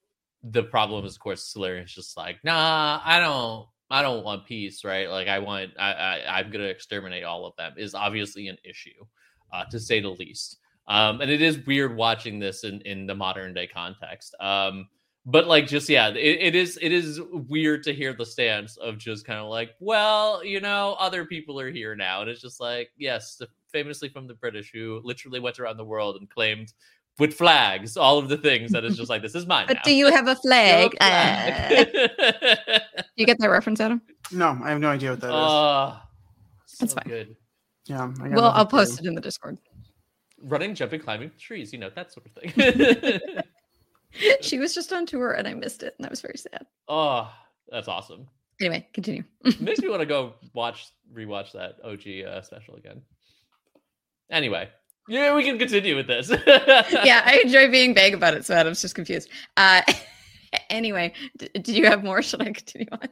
the problem is, of course, Silurian's just like, nah, I don't, I don't want peace, right? Like, I want, I, I I'm gonna exterminate all of them. Is obviously an issue, uh, to say the least. Um, and it is weird watching this in in the modern day context. Um, but like just yeah it, it is it is weird to hear the stance of just kind of like well you know other people are here now and it's just like yes famously from the british who literally went around the world and claimed with flags all of the things that is just like this is mine but now. do you have a You have flag, Uh, you get that reference adam? No i have no idea what that is. Oh That's so fine. good. Yeah I got well i'll post to- it in the discord. Running jumping climbing trees you know that sort of thing. She was just on tour and i missed it and that was very sad. Oh that's awesome. Anyway continue. Makes me want to go watch rewatch that og uh, special again. Anyway Yeah, we can continue with this. yeah, I enjoy being vague about it, so Adam's just confused. Uh, anyway, d- do you have more? Should I continue on?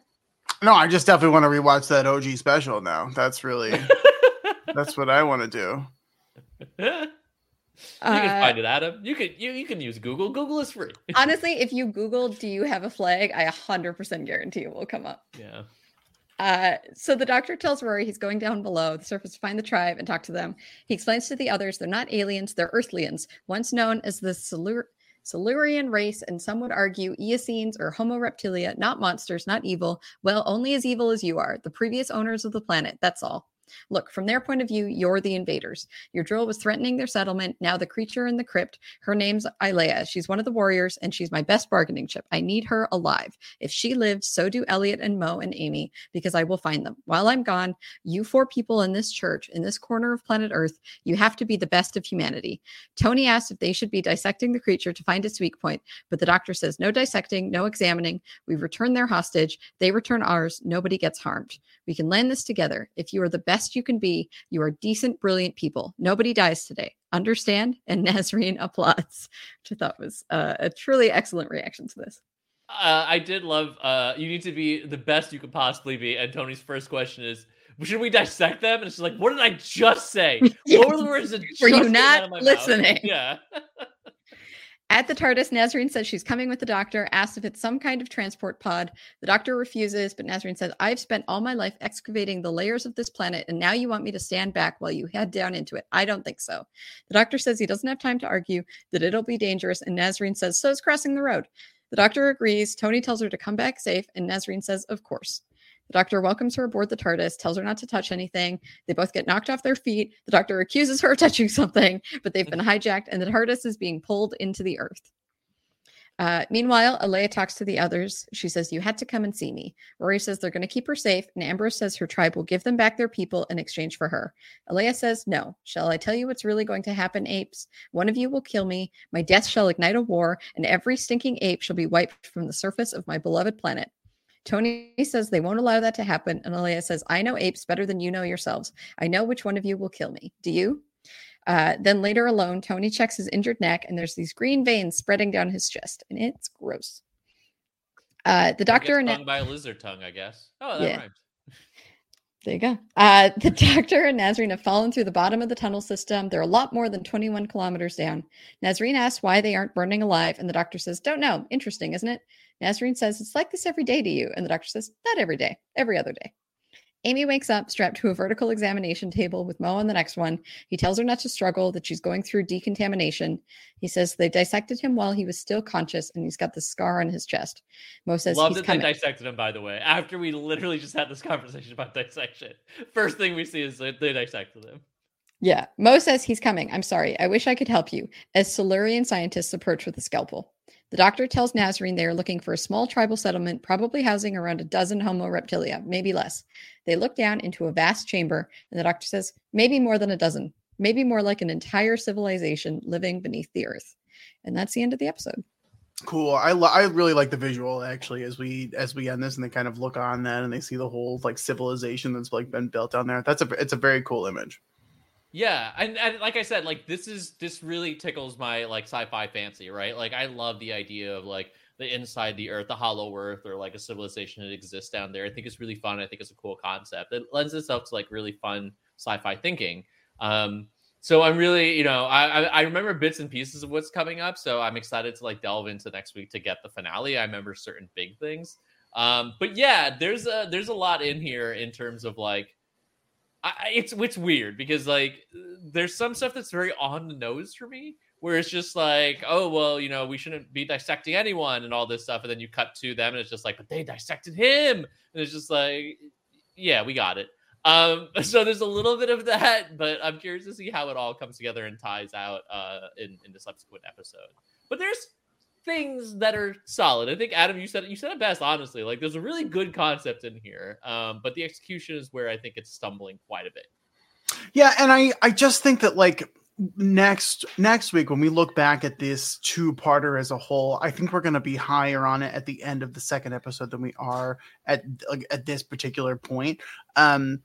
No, I just definitely want to rewatch that OG special now. That's really that's what I want to do. you can Uh, find it, Adam. You can you, you can use Google. Google is free. Honestly, if you Google "Do you have a flag?" I 100% guarantee it will come up. Yeah. Uh, so the doctor tells Rory he's going down below the surface to find the tribe and talk to them. He explains to the others they're not aliens, they're Earthlians, once known as the Silur- Silurian race, and some would argue Eocenes or Homo reptilia, not monsters, not evil. Well, only as evil as you are, the previous owners of the planet. That's all. Look, from their point of view, you're the invaders. Your drill was threatening their settlement. Now the creature in the crypt, her name's Alaya. She's one of the warriors, and she's my best bargaining chip. I need her alive. If she lives, so do Elliot and Mo and Amy, because I will find them. While I'm gone, you four people in this church, in this corner of planet Earth, you have to be the best of humanity. Tony asked if they should be dissecting the creature to find its weak point, but the doctor says no dissecting, no examining. We return their hostage. They return ours. Nobody gets harmed. We can land this together. If you are the best you can be, you are decent, brilliant people. Nobody dies today. Understand? And Nasreen applauds, which I thought was uh, a truly excellent reaction to this. Uh, I did love. Uh, you need to be the best you could possibly be. And Tony's first question is, "Should we dissect them?" And it's like, "What did I just say? What were the words that Were you not out of my mouth?" listening? Yeah. At the TARDIS, Nasreen says she's coming with the doctor, asks if it's some kind of transport pod. The doctor refuses, but Nasreen says, I've spent all my life excavating the layers of this planet, and now you want me to stand back while you head down into it. I don't think so. The doctor says he doesn't have time to argue, that it'll be dangerous, and Nasreen says, So is crossing the road. The doctor agrees. Tony tells her to come back safe, and Nasreen says, Of course. The doctor welcomes her aboard the TARDIS, tells her not to touch anything. They both get knocked off their feet. The doctor accuses her of touching something, but they've been hijacked, and the TARDIS is being pulled into the Earth. Uh, meanwhile, Alaya talks to the others. She says, You had to come and see me. Rory says they're going to keep her safe, and Ambrose says her tribe will give them back their people in exchange for her. Alaya says, No. Shall I tell you what's really going to happen, apes? One of you will kill me. My death shall ignite a war, and every stinking ape shall be wiped from the surface of my beloved planet. Tony says they won't allow that to happen, and Alaya says, I know apes better than you know yourselves. I know which one of you will kill me. Do you? Uh, then later alone, Tony checks his injured neck, and there's these green veins spreading down his chest, and it's gross. Uh, the doctor and by a lizard tongue, I guess. Oh, that Yeah. rhymed. there you go. Uh, the doctor and Nasreen have fallen through the bottom of the tunnel system. They're a lot more than 21 kilometers down. Nasreen asks why they aren't burning alive, and the doctor says, Don't know. Interesting, isn't it? Nasreen says, It's like this every day to you. And the doctor says, Not every day, every other day. Amy wakes up strapped to a vertical examination table with Mo on the next one. He tells her not to struggle, that she's going through decontamination. He says they dissected him while he was still conscious and he's got the scar on his chest. Mo says Love he's that coming. they dissected him, by the way. After we literally just had this conversation about dissection, first thing we see is that they dissected him. Yeah. Mo says he's coming. I'm sorry. I wish I could help you. As Silurian scientists approach with a scalpel. The doctor tells Nasreen they are looking for a small tribal settlement, probably housing around a dozen Homo reptilia, maybe less. They look down into a vast chamber, and the doctor says, maybe more than a dozen, maybe more like an entire civilization living beneath the earth. And that's the end of the episode. Cool. I lo- I really like the visual actually as we as we end this and they kind of look on that and they see the whole like civilization that's like been built down there. That's a it's a very cool image. Yeah, and, and like I said, like this is this really tickles my like sci-fi fancy, right? Like I love the idea of like the inside the earth, the hollow earth, or like a civilization that exists down there. I think it's really fun. I think it's a cool concept. It lends itself to like really fun sci-fi thinking. Um, so I'm really, you know, I, I remember bits and pieces of what's coming up. So I'm excited to like delve into next week to get the finale. I remember certain big things. Um, but yeah, there's a there's a lot in here in terms of like I, it's it's weird because like there's some stuff that's very on the nose for me where it's just like oh well you know we shouldn't be dissecting anyone and all this stuff and then you cut to them and it's just like but they dissected him! And it's just like yeah we got it. Um so there's a little bit of that but i'm curious to see how it all comes together and ties out uh in in the subsequent episode. But there's things that are solid. I think Adam, you said you said it best. Honestly, like there's a really good concept in here, um, but the execution is where I think it's stumbling quite a bit. Yeah, and I I just think that like next next week when we look back at this two-parter as a whole, I think we're going to be higher on it at the end of the second episode than we are at like, at this particular point. Um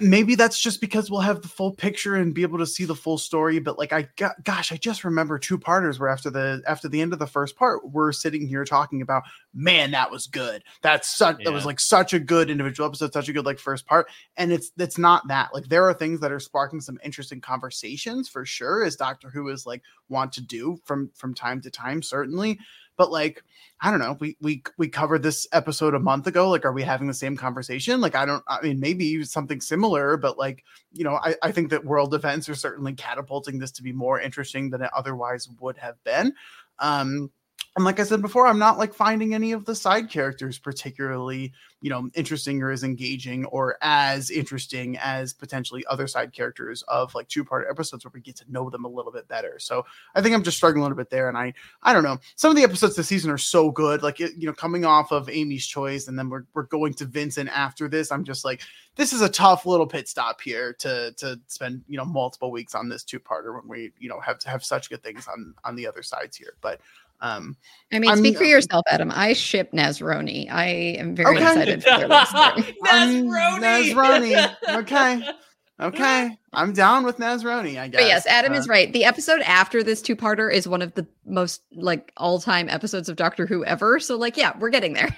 maybe that's just because we'll have the full picture and be able to see the full story but like i got, gosh i just remember two parters where after the after the end of the first part we're sitting here talking about man that was good. That's such that was like such a good individual episode such a good like first part. And it's it's not that. Like there are things that are sparking some interesting conversations for sure as doctor who is like want to do from from time to time certainly but like I don't know. We we we covered this episode a month ago. Like, are we having the same conversation? Like, I don't. I mean, maybe something similar, but like, you know, I, I think that world events are certainly catapulting this to be more interesting than it otherwise would have been. Um, and like I said before, I'm not like finding any of the side characters particularly, you know, interesting or as engaging or as interesting as potentially other side characters of like two part episodes where we get to know them a little bit better. So I think I'm just struggling a little bit there. And I, I don't know. Some of the episodes this season are so good. Like, it, you know, coming off of Amy's choice and then we're, we're going to Vincent after this. I'm just like, this is a tough little pit stop here to, to spend, you know, multiple weeks on this two parter when we, you know, have to have such good things on, on the other sides here. But, um, I mean, I'm- speak for yourself, Adam. I ship Nazroni. I am very Okay. excited for their love story. I'm Nasroni! Nasroni. Okay. Okay. I'm down with Nasroni, I guess. But yes, Adam Uh, is right. The episode after this two-parter is one of the most like all-time episodes of Doctor Who ever. So like, yeah, we're getting there.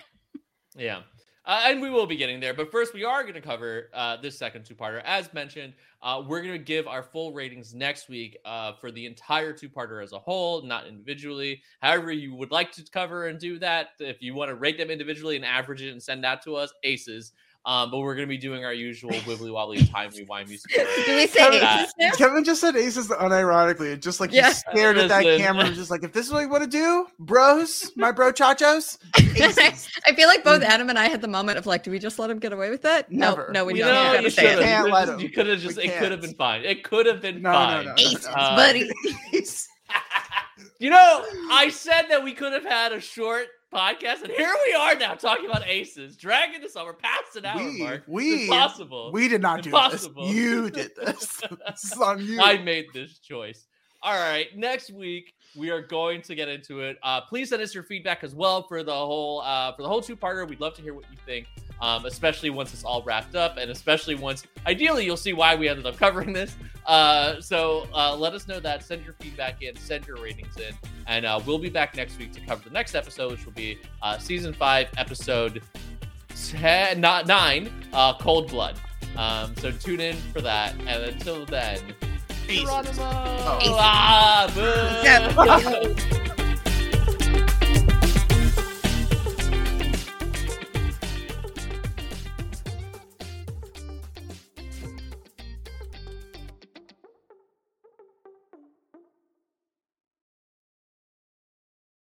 Yeah. Uh, and we will be getting there. But first, we are going to cover uh, this second two parter. As mentioned, uh, we're going to give our full ratings next week uh, for the entire two parter as a whole, not individually. However, you would like to cover and do that, if you want to rate them individually and average it and send that to us, aces. Um, but we're going to be doing our usual wibbly wobbly timey wimey score. Do we say Kevin, aces now? Kevin just said aces unironically. Just like Yeah. he's stared at that camera and just like, if this is what you want to do, bros, my bro chachos. I feel like both Adam and I had the moment of like, do we just let him get away with that? Never. No, no, we You don't. know, you say should it. have. Can't You let could've- him. You could have just. We It could have been fine. It could have been No, no, fine. no, no, Aces, no. Uh, buddy. You know, I said that we could have had a short podcast, and here we are now talking about aces, dragging this over past an hour We- mark. we- impossible. We did not do Impossible. this. You did this. this is on you. I made this choice. All right, next week we are going to get into it. Uh, please send us your feedback as well for the whole uh, for the whole two parter. We'd love to hear what you think, um, especially once it's all wrapped up, and especially once ideally you'll see why we ended up covering this. Uh, so uh, let us know that. Send your feedback in, send your ratings in, and uh, we'll be back next week to cover the next episode, which will be uh, season five, episode 10, not nine, uh, Cold Blood. Um, so tune in for that, and until then. Aces. Geronimo! Oh. Ah, boo!